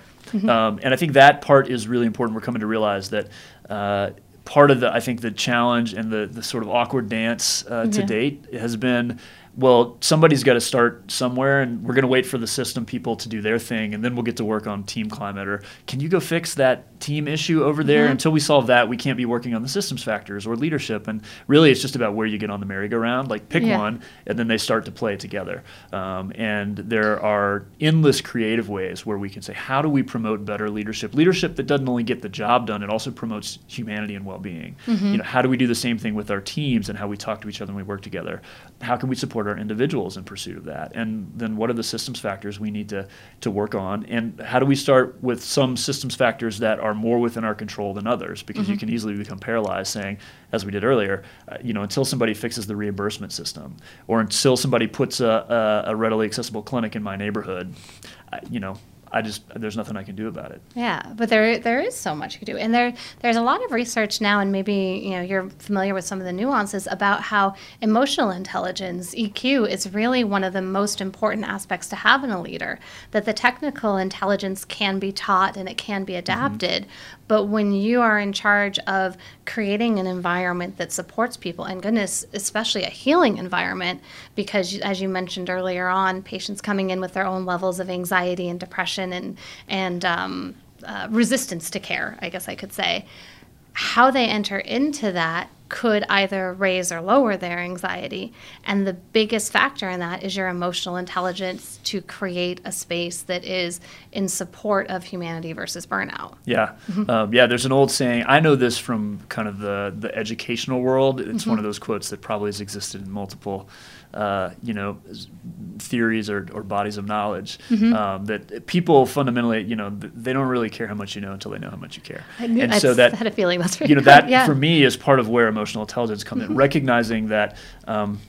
Speaker 2: Um, and I think that part is really important. We're coming to realize that uh, part of the, I think, the challenge and the, the sort of awkward dance uh, to
Speaker 1: Yeah.
Speaker 2: date has been, well, somebody's got to start somewhere, and we're going to wait for the system people to do their thing, and then we'll get to work on team climate. Or can you go fix that team issue over there? Until we solve that, we can't be working on the systems factors or leadership. And really, it's just about where you get on the merry-go-round. Like pick
Speaker 1: Yeah.
Speaker 2: one, and then they start to play together. Um, and there are endless creative ways where we can say, how do we promote better leadership? Leadership that doesn't only get the job done, it also promotes humanity and well-being. You know, how do we do the same thing with our teams and how we talk to each other and we work together? How can we support our individuals in pursuit of that? And then what are the systems factors we need to to work on? And how do we start with some systems factors that are more within our control than others? Because you can easily become paralyzed saying, as we did earlier, uh, you know, until somebody fixes the reimbursement system or until somebody puts a, a, a readily accessible clinic in my neighborhood, I, you know, I just there's nothing I can do about it.
Speaker 1: Yeah, but there there is so much you can do, and there there's a lot of research now, and maybe you know you're familiar with some of the nuances about how emotional intelligence (EQ) is really one of the most important aspects to have in a leader. That the technical intelligence can be taught and it can be mm-hmm. adapted, but when you are in charge of creating an environment that supports people, and goodness, especially a healing environment, because as you mentioned earlier on, patients coming in with their own levels of anxiety and depression and and um, uh, resistance to care, I guess I could say, how they enter into that could either raise or lower their anxiety. And the biggest factor in that is your emotional intelligence to create a space that is in support of humanity versus burnout.
Speaker 2: Yeah, um, yeah. There's an old saying. I know this from kind of the the educational world. It's one of those quotes that probably has existed in multiple, uh, you know, theories or, or bodies of knowledge. Um, that people fundamentally, you know they don't really care how much you know until they know how much you care.
Speaker 1: I knew-
Speaker 2: and
Speaker 1: I
Speaker 2: so that
Speaker 1: had a feeling that's
Speaker 2: you know
Speaker 1: right.
Speaker 2: that
Speaker 1: Yeah.
Speaker 2: for me is part of where emotional intelligence comes in recognizing that um,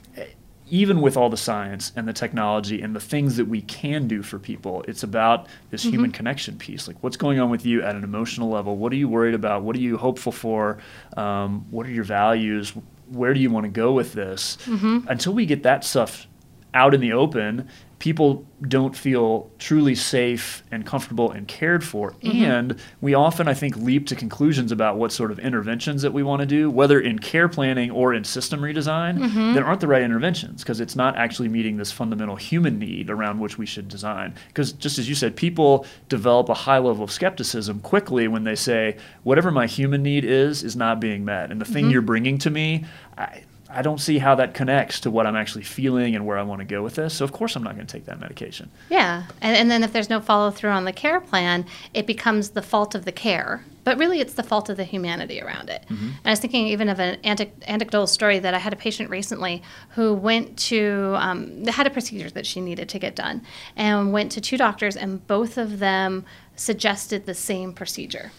Speaker 2: even with all the science and the technology and the things that we can do for people, it's about this mm-hmm. human connection piece. Like, what's going on with you at an emotional level? What are you worried about? What are you hopeful for? Um, what are your values? Where do you want to go with this? Mm-hmm. Until we get that stuff out in the open people don't feel truly safe and comfortable and cared for. Mm-hmm. And we often, I think, leap to conclusions about what sort of interventions that we want to do, whether in care planning or in system redesign, mm-hmm. that aren't the right interventions because it's not actually meeting this fundamental human need around which we should design. Because just as you said, people develop a high level of skepticism quickly when they say, whatever my human need is, is not being met. And the thing mm-hmm. you're bringing to me, I, I don't see how that connects to what I'm actually feeling and where I want to go with this. So, of course, I'm not going to take that medication.
Speaker 1: Yeah. And, and then if there's no follow through on the care plan, it becomes the fault of the care. But really, it's the fault of the humanity around it. Mm-hmm. And I was thinking even of an anecdotal story that I had a patient recently who went to, um, had a procedure that she needed to get done, and went to two doctors, and both of them suggested the same procedure.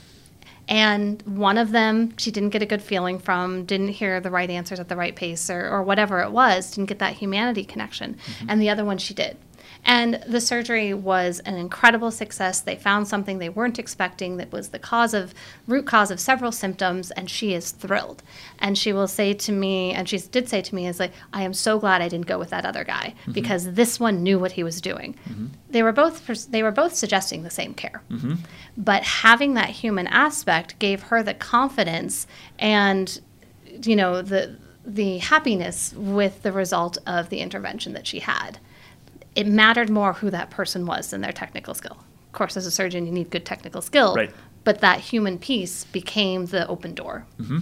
Speaker 1: And one of them she didn't get a good feeling from, didn't hear the right answers at the right pace, or, or whatever it was, didn't get that humanity connection. Mm-hmm. And the other one she did. And the surgery was an incredible success. They found something they weren't expecting that was the cause of root cause of several symptoms, and she is thrilled. And she will say to me, and she did say to me, is like, I am so glad I didn't go with that other guy mm-hmm. because this one knew what he was doing. Mm-hmm. They were both they were both suggesting the same care, mm-hmm. but having that human aspect gave her the confidence and you know the the happiness with the result of the intervention that she had it mattered more who that person was than their technical skill. Of course, as a surgeon, you need good technical skill,
Speaker 2: right.
Speaker 1: but that human piece became the open door.
Speaker 2: Mm-hmm.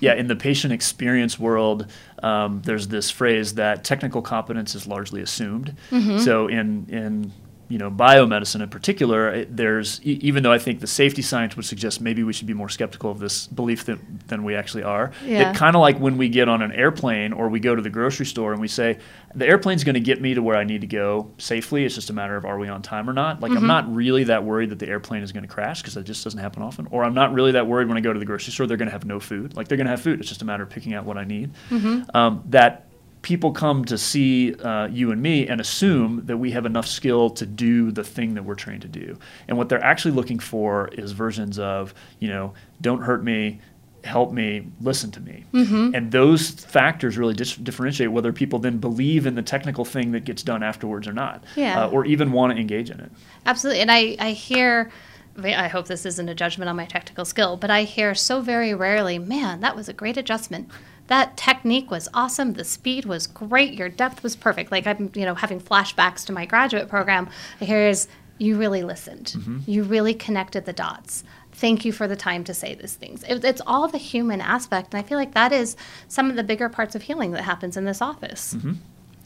Speaker 2: Yeah, in the patient experience world, um, there's this phrase that technical competence is largely assumed. Mm-hmm. So in in you know biomedicine in particular there's even though i think the safety science would suggest maybe we should be more skeptical of this belief than, than we actually are yeah. it kind of like when we get on an airplane or we go to the grocery store and we say the airplane's going to get me to where i need to go safely it's just a matter of are we on time or not like mm-hmm. i'm not really that worried that the airplane is going to crash because that just doesn't happen often or i'm not really that worried when i go to the grocery store they're going to have no food like they're going to have food it's just a matter of picking out what i need mm-hmm. um, that people come to see uh, you and me and assume that we have enough skill to do the thing that we're trained to do. And what they're actually looking for is versions of, you know, don't hurt me, help me, listen to me. Mm-hmm. And those factors really dis- differentiate whether people then believe in the technical thing that gets done afterwards or not,
Speaker 1: yeah.
Speaker 2: uh, or even want to engage in it.
Speaker 1: Absolutely. And I, I hear. I hope this isn't a judgment on my technical skill, but I hear so very rarely, man, that was a great adjustment that technique was awesome. The speed was great. Your depth was perfect. Like I'm, you know, having flashbacks to my graduate program. Here's you really listened. Mm-hmm. You really connected the dots. Thank you for the time to say these things. It, it's all the human aspect, and I feel like that is some of the bigger parts of healing that happens in this office. Mm-hmm.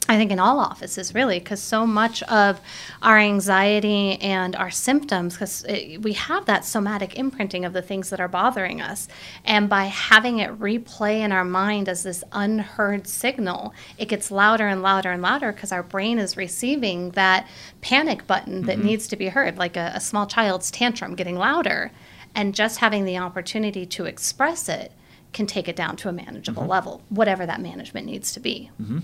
Speaker 1: I think in all offices, really, because so much of our anxiety and our symptoms, because we have that somatic imprinting of the things that are bothering us. And by having it replay in our mind as this unheard signal, it gets louder and louder and louder because our brain is receiving that panic button that mm-hmm. needs to be heard, like a, a small child's tantrum getting louder. And just having the opportunity to express it can take it down to a manageable mm-hmm. level, whatever that management needs to be.
Speaker 2: Mm-hmm.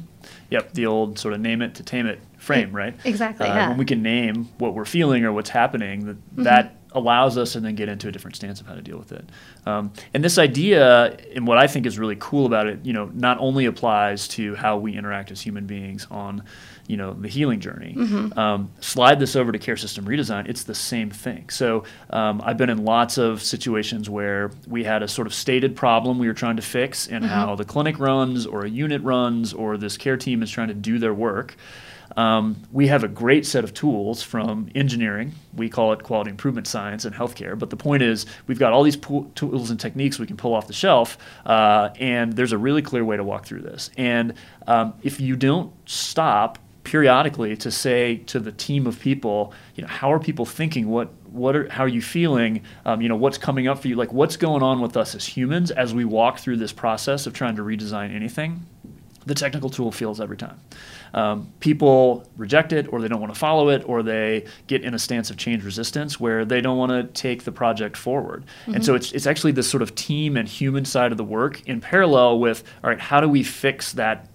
Speaker 2: Yep, the old sort of name it to tame it frame, right?
Speaker 1: Exactly.
Speaker 2: Uh,
Speaker 1: yeah.
Speaker 2: When we can name what we're feeling or what's happening, that, mm-hmm. that allows us to then get into a different stance of how to deal with it. Um, and this idea, and what I think is really cool about it, you know, not only applies to how we interact as human beings on you know the healing journey. Mm-hmm. Um, slide this over to care system redesign. It's the same thing. So um, I've been in lots of situations where we had a sort of stated problem we were trying to fix, and mm-hmm. how the clinic runs, or a unit runs, or this care team is trying to do their work. Um, we have a great set of tools from engineering. We call it quality improvement science and healthcare. But the point is, we've got all these po- tools and techniques we can pull off the shelf, uh, and there's a really clear way to walk through this. And um, if you don't stop periodically to say to the team of people, you know, how are people thinking? What what are how are you feeling? Um, you know, what's coming up for you? Like, what's going on with us as humans as we walk through this process of trying to redesign anything? The technical tool feels every time. Um, people reject it, or they don't want to follow it, or they get in a stance of change resistance where they don't want to take the project forward. Mm-hmm. And so it's it's actually this sort of team and human side of the work in parallel with all right, how do we fix that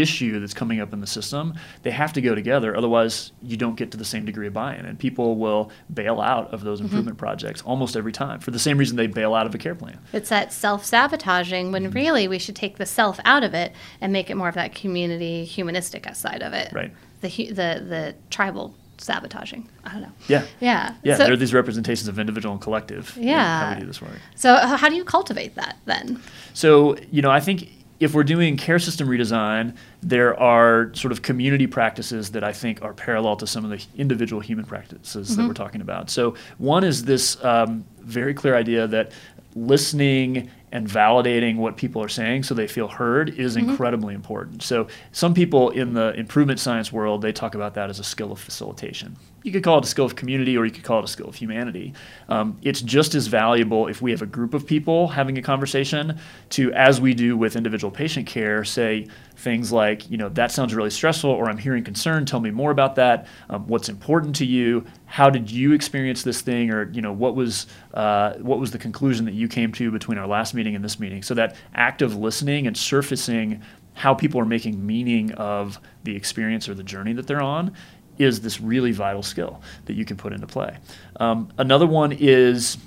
Speaker 2: issue that's coming up in the system, they have to go together. Otherwise, you don't get to the same degree of buy-in, and people will bail out of those improvement mm-hmm. projects almost every time for the same reason they bail out of a care plan.
Speaker 1: It's that self-sabotaging when mm-hmm. really we should take the self out of it and make it more of that community humanistic side of it.
Speaker 2: Right.
Speaker 1: The the the tribal sabotaging. I don't know.
Speaker 2: Yeah.
Speaker 1: Yeah.
Speaker 2: Yeah. So, there are these representations of individual and collective.
Speaker 1: Yeah.
Speaker 2: how we do this work.
Speaker 1: So how do you cultivate that then?
Speaker 2: So you know, I think if we're doing care system redesign, there are sort of community practices that I think are parallel to some of the individual human practices mm-hmm. that we're talking about. So one is this um, very clear idea that listening and validating what people are saying so they feel heard is mm-hmm. incredibly important. So some people in the improvement science world they talk about that as a skill of facilitation. You could call it a skill of community or you could call it a skill of humanity. Um, it's just as valuable if we have a group of people having a conversation to, as we do with individual patient care, say things like, you know, that sounds really stressful or I'm hearing concern, tell me more about that. Um, what's important to you? How did you experience this thing? Or, you know, what was, uh, what was the conclusion that you came to between our last meeting and this meeting? So that active listening and surfacing how people are making meaning of the experience or the journey that they're on is this really vital skill that you can put into play. Um, another one is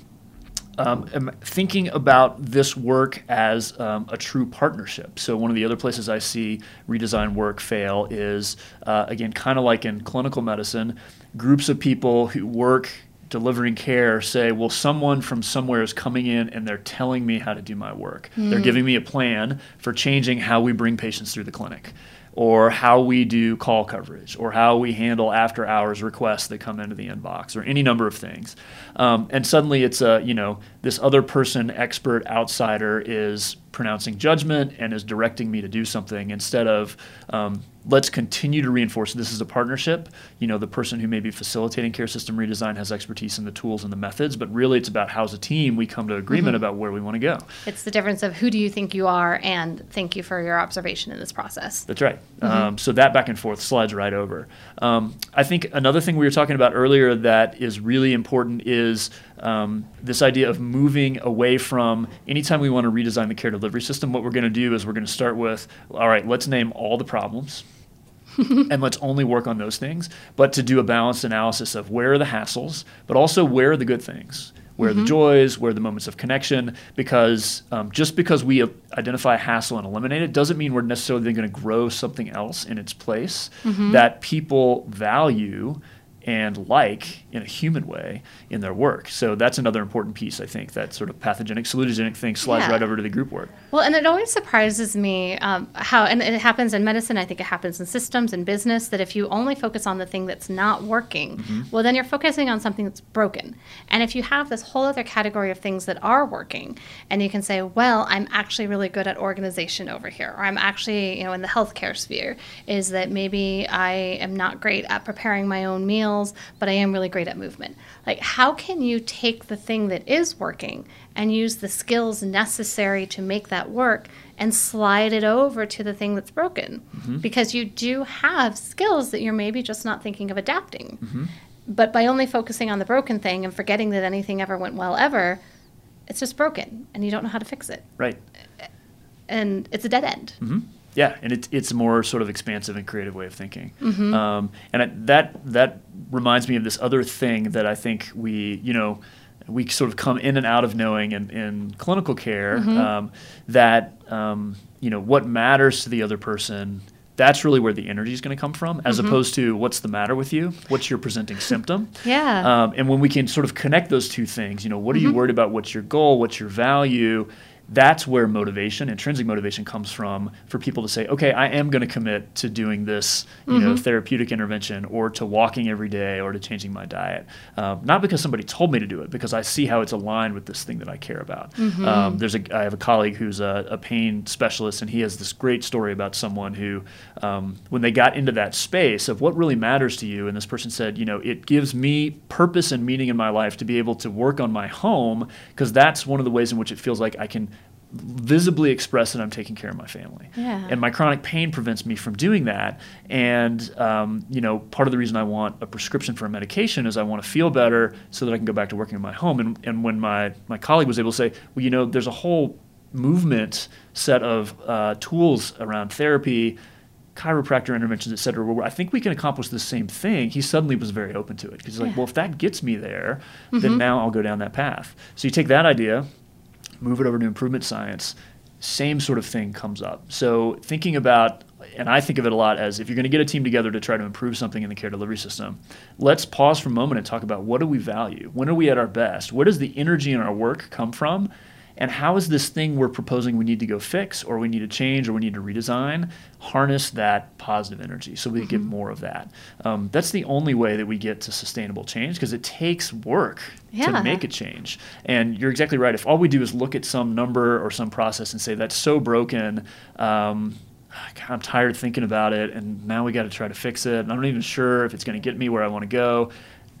Speaker 2: um, thinking about this work as um, a true partnership. So, one of the other places I see redesign work fail is, uh, again, kind of like in clinical medicine, groups of people who work delivering care say, well, someone from somewhere is coming in and they're telling me how to do my work. Mm. They're hmm. giving me a plan for changing how we bring patients through the clinic or how we do call coverage, or how we handle after hours requests that come into the inbox, or any number of things. Um, and suddenly it's a, you know, this other person, expert outsider, is pronouncing judgment and is directing me to do something instead of um, let's continue to reinforce this is a partnership. You know, the person who may be facilitating care system redesign has expertise in the tools and the methods, but really it's about how as a team we come to agreement mm-hmm. about where we want to go.
Speaker 1: It's the difference of who do you think you are and thank you for your observation in this process.
Speaker 2: That's right. Mm-hmm. Um, so that back and forth slides right over. Um, I think another thing we were talking about earlier that is really important is um, this idea of moving away from anytime we want to redesign the care delivery system, what we're going to do is we're going to start with, all right, let's name all the problems. and let's only work on those things, but to do a balanced analysis of where are the hassles, but also where are the good things, where mm-hmm. are the joys, where are the moments of connection, because um, just because we identify a hassle and eliminate it doesn't mean we're necessarily going to grow something else in its place mm-hmm. that people value and like in a human way in their work. So that's another important piece, I think, that sort of pathogenic, salutogenic thing slides yeah. right over to the group work.
Speaker 1: Well, and it always surprises me um, how, and it happens in medicine, I think it happens in systems and business, that if you only focus on the thing that's not working, mm-hmm. well, then you're focusing on something that's broken. And if you have this whole other category of things that are working, and you can say, well, I'm actually really good at organization over here, or I'm actually, you know, in the healthcare sphere, is that maybe I am not great at preparing my own meals, but I am really great at movement. Like, how can you take the thing that is working and use the skills necessary to make that work and slide it over to the thing that's broken? Mm-hmm. Because you do have skills that you're maybe just not thinking of adapting. Mm-hmm. But by only focusing on the broken thing and forgetting that anything ever went well ever, it's just broken and you don't know how to fix it.
Speaker 2: Right.
Speaker 1: And it's a dead end.
Speaker 2: Mm-hmm. Yeah, and it's it's a more sort of expansive and creative way of thinking. Mm-hmm. Um, and I, that that reminds me of this other thing that I think we you know we sort of come in and out of knowing in, in clinical care mm-hmm. um, that um, you know what matters to the other person that's really where the energy is going to come from as mm-hmm. opposed to what's the matter with you what's your presenting symptom
Speaker 1: yeah
Speaker 2: um, and when we can sort of connect those two things you know what are mm-hmm. you worried about what's your goal what's your value that's where motivation, intrinsic motivation, comes from for people to say, okay, I am going to commit to doing this, you mm-hmm. know, therapeutic intervention, or to walking every day, or to changing my diet. Um, not because somebody told me to do it, because I see how it's aligned with this thing that I care about. Mm-hmm. Um, there's a, I have a colleague who's a, a, pain specialist, and he has this great story about someone who, um, when they got into that space of what really matters to you, and this person said, you know, it gives me purpose and meaning in my life to be able to work on my home, because that's one of the ways in which it feels like I can visibly express that I'm taking care of my family.
Speaker 1: Yeah.
Speaker 2: And my chronic pain prevents me from doing that. And, um, you know, part of the reason I want a prescription for a medication is I want to feel better so that I can go back to working in my home. And, and when my, my colleague was able to say, well, you know, there's a whole movement set of uh, tools around therapy chiropractor interventions, et cetera, where I think we can accomplish the same thing, he suddenly was very open to it because he's like, well, if that gets me there, mm-hmm. then now I'll go down that path. So you take that idea, move it over to improvement science, same sort of thing comes up. So thinking about, and I think of it a lot as if you're going to get a team together to try to improve something in the care delivery system, let's pause for a moment and talk about what do we value? When are we at our best? Where does the energy in our work come from? And how is this thing we're proposing we need to go fix or we need to change or we need to redesign harness that positive energy so we mm-hmm. get more of that? Um, that's the only way that we get to sustainable change because it takes work yeah. to make a change. And you're exactly right. If all we do is look at some number or some process and say that's so broken, um, I'm tired thinking about it, and now we got to try to fix it. And I'm not even sure if it's going to get me where I want to go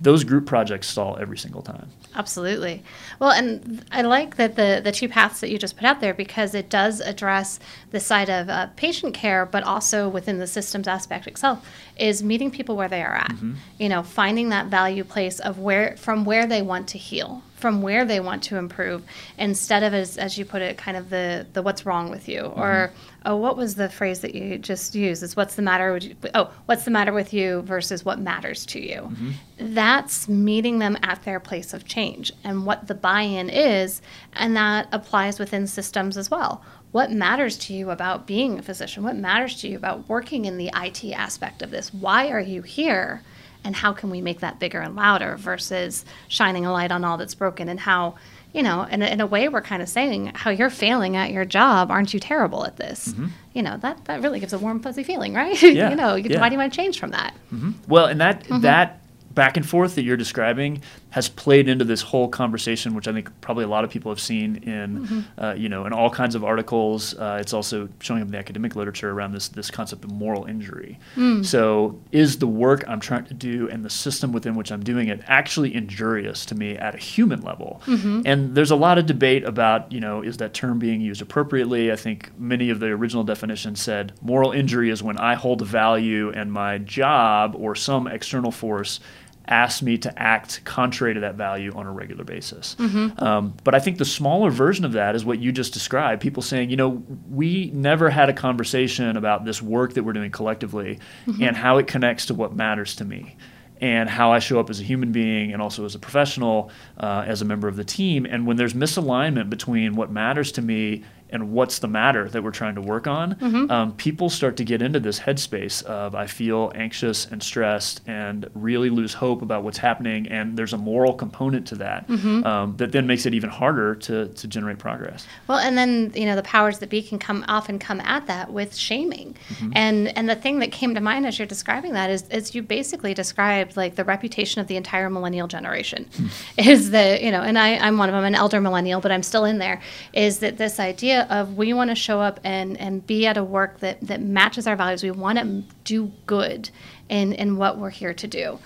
Speaker 2: those group projects stall every single time.
Speaker 1: Absolutely. Well, and I like that the the two paths that you just put out there because it does address the side of uh, patient care, but also within the systems aspect itself is meeting people where they are at. Mm-hmm. You know, finding that value place of where from where they want to heal from where they want to improve instead of as, as you put it kind of the the what's wrong with you mm-hmm. or oh what was the phrase that you just used? Is what's the matter with you oh what's the matter with you versus what matters to you. Mm-hmm. that's meeting them at their place of change and what the buy-in is and that applies within systems as well. What matters to you about being a physician? What matters to you about working in the IT aspect of this? Why are you here and how can we make that bigger and louder versus shining a light on all that's broken and how you know in a, in a way we're kind of saying how you're failing at your job aren't you terrible at this mm-hmm. you know that that really gives a warm fuzzy feeling right yeah. you know yeah. why do you want to change from that
Speaker 2: mm-hmm. well and that mm-hmm. that back and forth that you're describing has played into this whole conversation, which I think probably a lot of people have seen in, mm-hmm. uh, you know, in all kinds of articles. Uh, it's also showing up in the academic literature around this this concept of moral injury. Mm. So, is the work I'm trying to do and the system within which I'm doing it actually injurious to me at a human level? Mm-hmm. And there's a lot of debate about, you know, is that term being used appropriately? I think many of the original definitions said moral injury is when I hold a value and my job or some external force ask me to act contrary to that value on a regular basis. Mm-hmm. Um, but I think the smaller version of that is what you just described people saying, you know, we never had a conversation about this work that we're doing collectively mm-hmm. and how it connects to what matters to me and how I show up as a human being and also as a professional, uh, as a member of the team. And when there's misalignment between what matters to me and what's the matter that we're trying to work on, mm-hmm. um, people start to get into this headspace of I feel anxious and stressed and really lose hope about what's happening. And there's a moral component to that mm-hmm. um, that then makes it even harder to, to generate progress.
Speaker 1: Well, and then you know the powers that be can come often come at that with shaming, mm-hmm. and and the thing that came to mind as you're describing that is is you basically described like the reputation of the entire millennial generation, hmm. is that you know, and I I'm one of them, an elder millennial, but I'm still in there. Is that this idea of we want to show up and, and be at a work that, that matches our values. We want to do good in, in what we're here to do.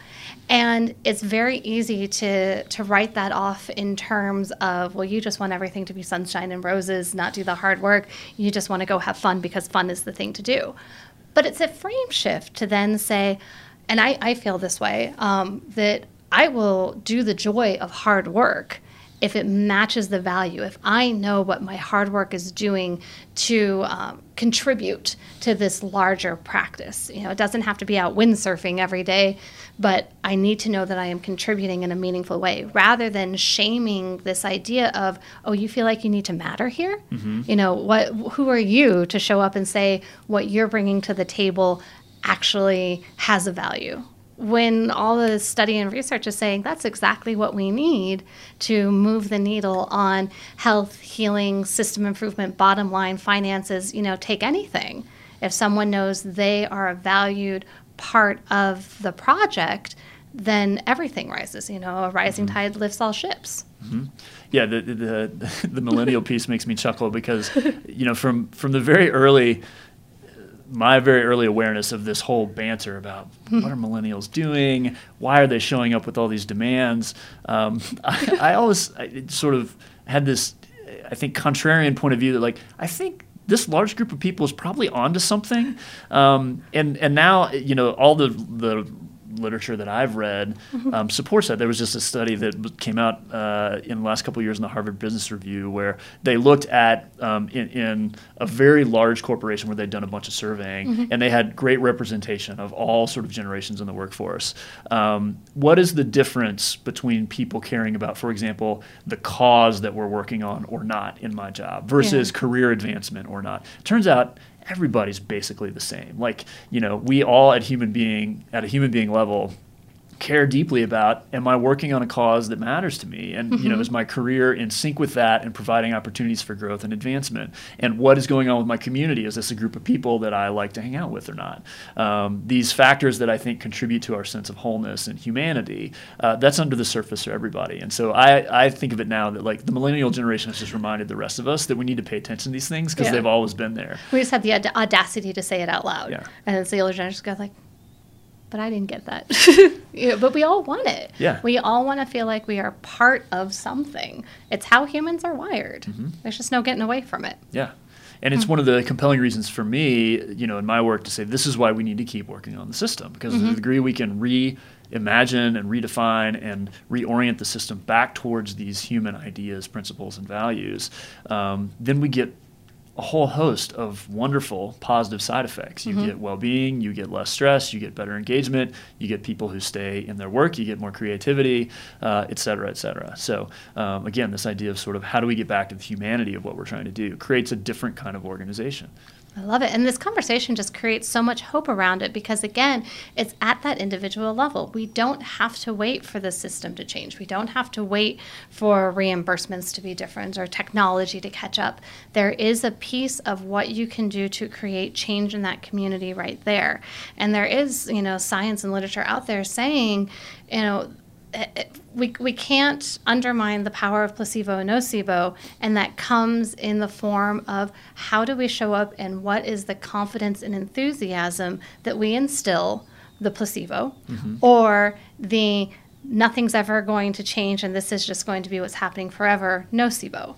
Speaker 1: And it's very easy to, to write that off in terms of, well, you just want everything to be sunshine and roses, not do the hard work. You just want to go have fun because fun is the thing to do. But it's a frame shift to then say, and I, I feel this way, um, that I will do the joy of hard work if it matches the value, if I know what my hard work is doing to um, contribute to this larger practice. You know, it doesn't have to be out windsurfing every day, but I need to know that I am contributing in a meaningful way rather than shaming this idea of, oh, you feel like you need to matter here? Mm-hmm. You know, what who are you to show up and say what you're bringing to the table actually has a value? When all the study and research is saying that's exactly what we need to move the needle on health, healing, system improvement, bottom line, finances, you know, take anything. If someone knows they are a valued part of the project, then everything rises. You know, a rising mm-hmm. tide lifts all ships.
Speaker 2: Mm-hmm. Yeah, the, the the millennial piece makes me chuckle because you know from from the very early my very early awareness of this whole banter about what are millennials doing, why are they showing up with all these demands. Um, I, I, always I sort of had this, I think, contrarian point of view that like I think this large group of people is probably onto something, um, and and now you know all the the literature that I've read um, supports that. There was just a study that came out uh, in the last couple of years in the Harvard Business Review where they looked at um, in, in, a very large corporation where they'd done a bunch of surveying mm-hmm. and they had great representation of all sort of generations in the workforce. Um, what is the difference between people caring about, for example, the cause that we're working on or not in my job versus yeah. career advancement or not? Turns out everybody's basically the same. Like, you know, we all at human being at a human being level care deeply about am i working on a cause that matters to me and mm-hmm. you know mm-hmm. is my career in sync with that and providing opportunities for growth and advancement and what is going on with my community is this a group of people that i like to hang out with or not um, these factors that i think contribute to our sense of wholeness and humanity uh, that's under the surface for everybody and so I, I think of it now that like the millennial generation has just reminded the rest of us that we need to pay attention to these things because yeah. they've always been there
Speaker 1: we just have the audacity to say it out loud yeah. and it's the older generation go like but I didn't get that. yeah, but we all want it.
Speaker 2: Yeah.
Speaker 1: We all want to feel like we are part of something. It's how humans are wired. Mm-hmm. There's just no getting away from it.
Speaker 2: Yeah. And it's mm-hmm. one of the compelling reasons for me, you know, in my work to say this is why we need to keep working on the system because mm-hmm. the degree we can reimagine and redefine and reorient the system back towards these human ideas, principles, and values, um, then we get a whole host of wonderful positive side effects. You mm-hmm. get well being, you get less stress, you get better engagement, you get people who stay in their work, you get more creativity, uh, et cetera, et cetera. So, um, again, this idea of sort of how do we get back to the humanity of what we're trying to do creates a different kind of organization.
Speaker 1: I love it. And this conversation just creates so much hope around it because, again, it's at that individual level. We don't have to wait for the system to change. We don't have to wait for reimbursements to be different or technology to catch up. There is a piece of what you can do to create change in that community right there. And there is, you know, science and literature out there saying, you know, we, we can't undermine the power of placebo and nocebo, and that comes in the form of how do we show up and what is the confidence and enthusiasm that we instill the placebo mm-hmm. or the nothing's ever going to change and this is just going to be what's happening forever nocebo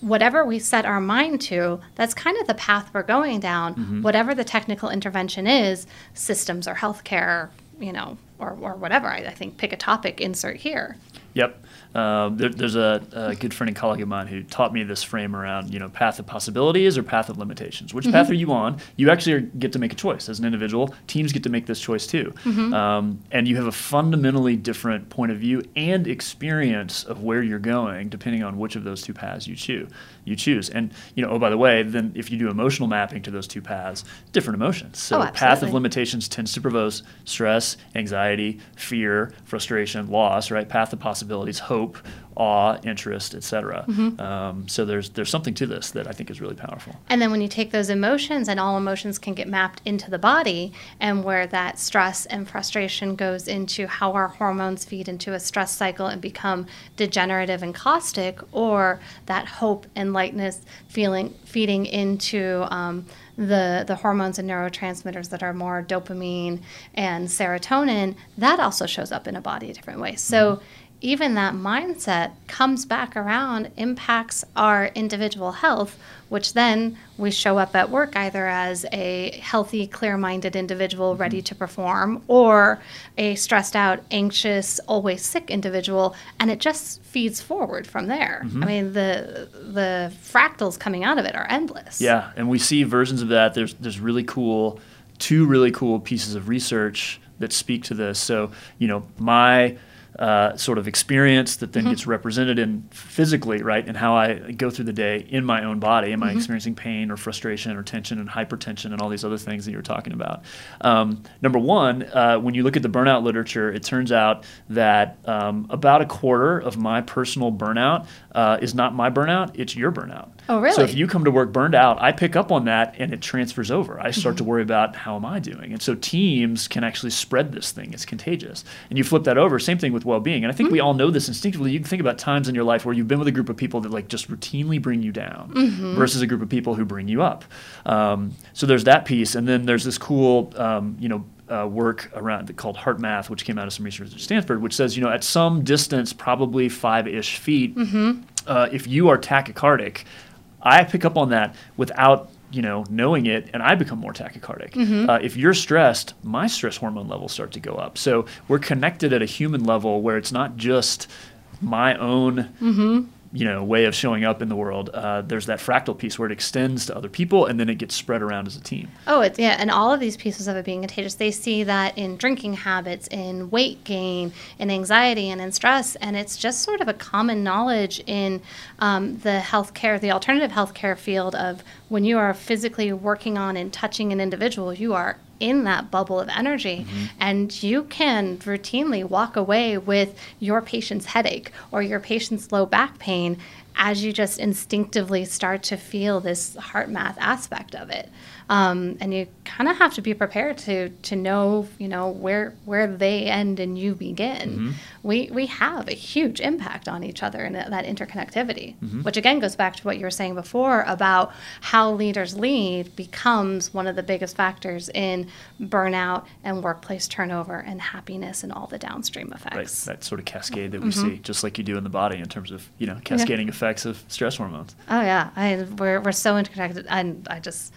Speaker 1: whatever we set our mind to, that's kind of the path we're going down. Mm-hmm. Whatever the technical intervention is, systems or healthcare, you know, or, or whatever. I, I think pick a topic, insert here.
Speaker 2: Yep. Uh, there, there's a, a, good friend and colleague of mine who taught me this frame around, you know, path of possibilities or path of limitations. Which mm-hmm. path are you on? You actually are, get to make a choice as an individual. Teams get to make this choice too, mm-hmm. um, and you have a fundamentally different point of view and experience of where you're going, depending on which of those two paths you choose. You choose, and you know, oh by the way, then if you do emotional mapping to those two paths, different emotions. So,
Speaker 1: oh,
Speaker 2: path of limitations tends to provoke stress, anxiety, fear, frustration, loss. Right? Path of possibilities, hope hope, awe, interest, etc. Mm-hmm. Um, so there's there's something to this that I think is really powerful.
Speaker 1: And then when you take those emotions, and all emotions can get mapped into the body, and where that stress and frustration goes into how our hormones feed into a stress cycle and become degenerative and caustic, or that hope and lightness feeling feeding into um, the, the hormones and neurotransmitters that are more dopamine and serotonin, that also shows up in a body a different way. So mm-hmm even that mindset comes back around, impacts our individual health, which then we show up at work either as a healthy, clear minded individual ready mm-hmm. to perform or a stressed out, anxious, always sick individual. And it just feeds forward from there. Mm-hmm. I mean, the, the fractals coming out of it are endless.
Speaker 2: Yeah. And we see versions of that. There's, there's really cool, two really cool pieces of research that speak to this. So, you know, my uh, sort of experience that then mm-hmm. gets represented in physically, right, and how I go through the day in my own body. Am mm-hmm. I experiencing pain or frustration or tension and hypertension and all these other things that you're talking about? Um, number one, uh, when you look at the burnout literature, it turns out that um, about a quarter of my personal burnout uh, is not my burnout; it's your burnout.
Speaker 1: Oh, really?
Speaker 2: So if you come to work burned out, I pick up on that and it transfers over. I start mm-hmm. to worry about how am I doing, and so teams can actually spread this thing. It's contagious, and you flip that over. Same thing with well-being. And I think mm-hmm. we all know this instinctively. You can think about times in your life where you've been with a group of people that like just routinely bring you down mm-hmm. versus a group of people who bring you up. Um, so there's that piece, and then there's this cool, um, you know, uh, work around called HeartMath, which came out of some research at Stanford, which says you know at some distance, probably five-ish feet, mm-hmm. uh, if you are tachycardic, I pick up on that without you know, knowing it, and I become more tachycardic.
Speaker 1: Mm-hmm.
Speaker 2: Uh, if you're stressed, my stress hormone levels start to go up. So we're connected at a human level where it's not just my own
Speaker 1: Mm-hmm.
Speaker 2: you know way of showing up in the world. Uh, there's that fractal piece where it extends to other people, and then it gets spread around as a team.
Speaker 1: Oh, it's yeah, and all of these pieces of it being contagious, they see that in drinking habits, in weight gain, in anxiety, and in stress, and it's just sort of a common knowledge in um, the healthcare, the alternative healthcare field of when you are physically working on and touching an individual, you are in that bubble of energy. Mm-hmm. And you can routinely walk away with your patient's headache or your patient's low back pain as you just instinctively start to feel this HeartMath aspect of it um, and you kind of have to be prepared to to know you know where where they end and you begin. We we have a huge impact on each other and that, that interconnectivity which again goes back to what you were saying before about how leaders lead becomes one of the biggest factors in burnout and workplace turnover and happiness and all the downstream effects.
Speaker 2: Right, that sort of cascade that we
Speaker 1: Mm-hmm.
Speaker 2: see, just like you do in the body in terms of you know cascading effects of stress hormones.
Speaker 1: Oh yeah, I we're we're so interconnected, and I just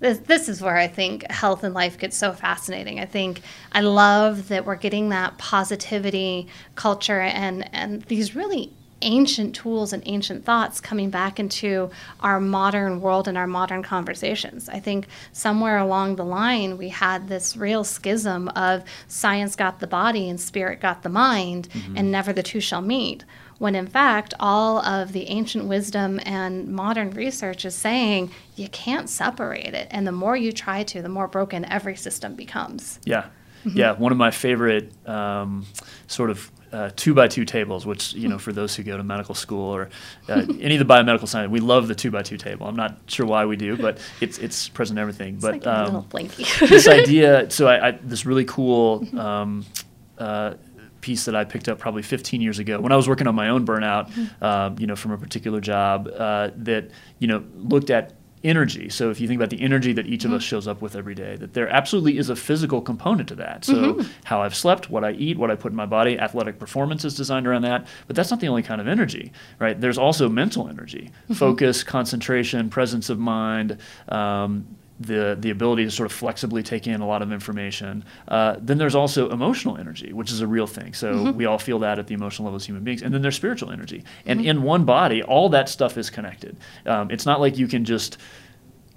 Speaker 1: this this is where I think health and life gets so fascinating. I think I love that we're getting that positivity culture and and these really ancient tools and ancient thoughts coming back into our modern world and our modern conversations. I think somewhere along the line we had this real schism of science got the body and spirit got the mind and mm-hmm. never the two shall meet when in fact all of the ancient wisdom and modern research is saying you can't separate it and the more you try to the more broken every system becomes
Speaker 2: Yeah,
Speaker 1: Mm-hmm.
Speaker 2: yeah. One of my favorite um, sort of uh, two by two tables, which you know, for those who go to medical school or uh, any of the biomedical science, we love the two by two table. I'm not sure why we do, but it's it's present in everything.
Speaker 1: it's
Speaker 2: but
Speaker 1: like a little
Speaker 2: um, this idea, so I, I this really cool. Um, uh, piece that I picked up probably 15 years ago when I was working on my own burnout, um, you know, from a particular job uh, that you know looked at energy. So if you think about the energy that each of us shows up with every day, that there absolutely is a physical component to that. So how I've slept, what I eat, what I put in my body, athletic performance is designed around that. But that's not the only kind of energy, right? There's also mental energy, focus, concentration, presence of mind. Um, the the ability to sort of flexibly take in a lot of information. Uh, then there's also emotional energy, which is a real thing. So we all feel that at the emotional level as human beings. And then there's spiritual energy. And in one body, all that stuff is connected. Um, it's not like you can just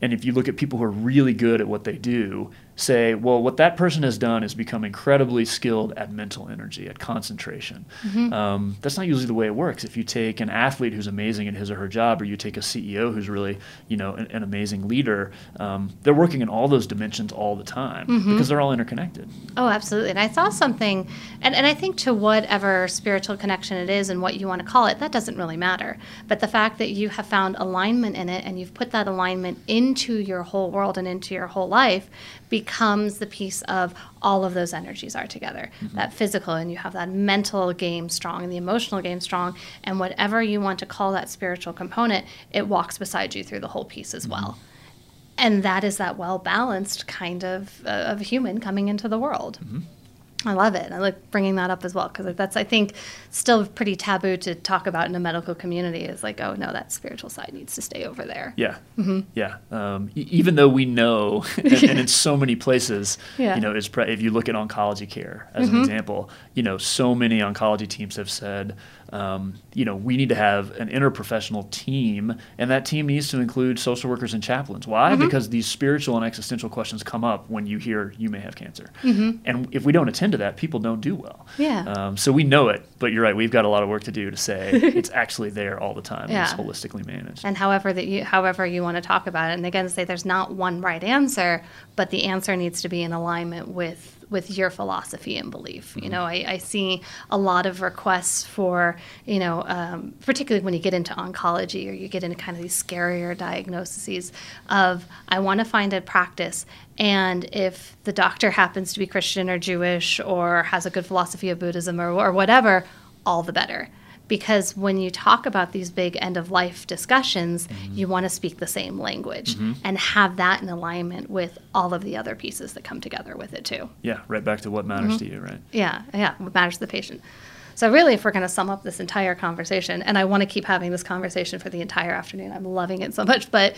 Speaker 2: and if you look at people who are really good at what they do, say, well, what that person has done is become incredibly skilled at mental energy, at concentration. Um, that's not usually the way it works. If you take an athlete who's amazing at his or her job, or you take a CEO who's really, you know, an, an amazing leader, um, they're working in all those dimensions all the time because they're all interconnected.
Speaker 1: Oh, absolutely. And I saw something, and, and I think to whatever spiritual connection it is and what you want to call it, that doesn't really matter. But the fact that you have found alignment in it and you've put that alignment into your whole world and into your whole life becomes the piece of all of those energies are together. Mm-hmm. That physical, and you have that mental game strong and the emotional game strong. And whatever you want to call that spiritual component, it walks beside you through the whole piece as mm-hmm. well and that is that well balanced kind of uh, of human coming into the world. Mm-hmm. I love it. I like bringing that up as well because that's I think still pretty taboo to talk about in a medical community. Is like, oh no, that spiritual side needs to stay over there.
Speaker 2: Yeah,
Speaker 1: Mm-hmm.
Speaker 2: yeah. Um, e- even though we know, and, and in so many places,
Speaker 1: Yeah. Mm-hmm.
Speaker 2: you know, pre- if you look at oncology care as an example, you know, so many oncology teams have said, um, you know, we need to have an interprofessional team, and that team needs to include social workers and chaplains. Why?
Speaker 1: Mm-hmm.
Speaker 2: Because these spiritual and existential questions come up when you hear you may have cancer,
Speaker 1: Mm-hmm.
Speaker 2: and if we don't attend to that, people don't do well.
Speaker 1: Yeah.
Speaker 2: Um, so we know it, but you're right. We've got a lot of work to do to say it's actually there all the time. and It's holistically managed.
Speaker 1: and however that you however you want to talk about it and again say there's not one right answer but the answer needs to be in alignment with with your philosophy and belief. You know I, I see a lot of requests for you know um, particularly when you get into oncology or you get into kind of these scarier diagnoses of i want to find a practice and if the doctor happens to be christian or jewish or has a good philosophy of buddhism or, or whatever all the better because when you talk about these big end of life discussions, mm-hmm. you want to speak the same language mm-hmm. and have that in alignment with all of the other pieces that come together with it too.
Speaker 2: Yeah, right back to what matters
Speaker 1: Mm-hmm.
Speaker 2: to you, right?
Speaker 1: Yeah, yeah, what matters to the patient. So, really, if we're going to sum up this entire conversation, and I want to keep having this conversation for the entire afternoon, I'm loving it so much. But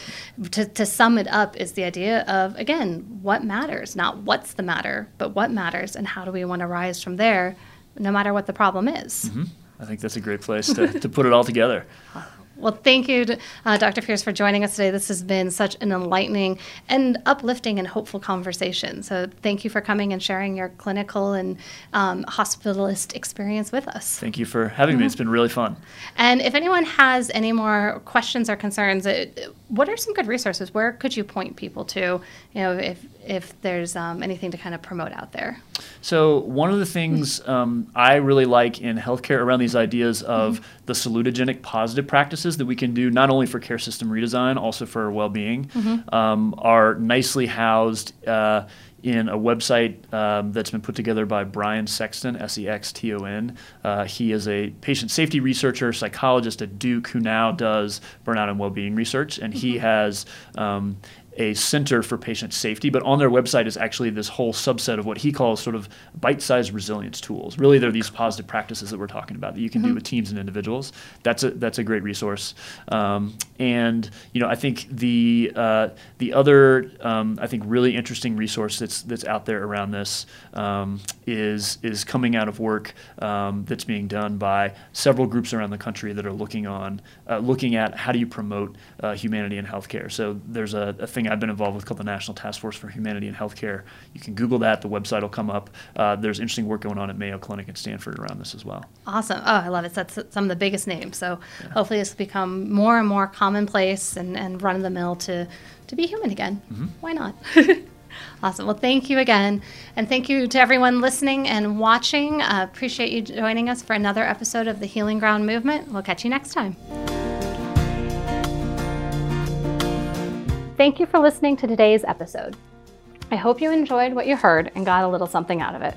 Speaker 1: to, to sum it up, is the idea of, again, what matters, not what's the matter, but what matters, and how do we want to rise from there, no matter what the problem is.
Speaker 2: Mm-hmm. I think that's a great place to, to put it all together.
Speaker 1: Well, thank you, uh, Dr. Pierce, for joining us today. This has been such an enlightening and uplifting and hopeful conversation. So, thank you for coming and sharing your clinical and um, hospitalist experience with us.
Speaker 2: Thank you for having mm-hmm. me. It's been really fun.
Speaker 1: And if anyone has any more questions or concerns, it, uh, what are some good resources? Where could you point people to? You know, if if there's um, anything to kind of promote out there.
Speaker 2: So one of the things um, I really like in healthcare around these ideas of mm-hmm. The salutogenic positive practices that we can do not only for care system redesign, also for well-being, mm-hmm. um, are nicely housed. Uh, in a website um, that's been put together by Bryan Sexton, S E X T O N. Uh, he is a patient safety researcher, psychologist at Duke, who now does burnout and well being research. And he mm-hmm. has um, a center for patient safety, but on their website is actually this whole subset of what he calls sort of bite-sized resilience tools. Really, they're these positive practices that we're talking about that you can mm-hmm. do with teams and individuals. That's a that's a great resource. Um, and you know, I think the uh, the other um, I think really interesting resource that's that's out there around this um, is is coming out of work um, that's being done by several groups around the country that are looking on uh, looking at how do you promote uh, humanity in healthcare. So there's a, a thing thing I've been involved with called the National Task Force for Humanity in Healthcare. You can Google that; the website will come up. Uh, there's interesting work going on at Mayo Clinic and Stanford around this as well.
Speaker 1: Awesome! Oh, I love it. That's some of the biggest names. So yeah. hopefully, this will become more and more commonplace and, and run of the mill to to be human again. Mm-hmm. Why not? Awesome. Well, thank you again. And thank you to everyone listening and watching. Uh, appreciate you joining us for another episode of the Healing Ground Movement. We'll catch you next time. Thank you for listening to today's episode. I hope you enjoyed what you heard and got a little something out of it.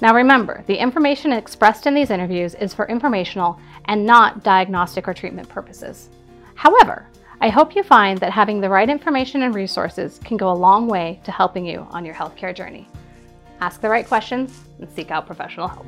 Speaker 1: Now remember, the information expressed in these interviews is for informational and not diagnostic or treatment purposes. However, I hope you find that having the right information and resources can go a long way to helping you on your healthcare journey. Ask the right questions and seek out professional help.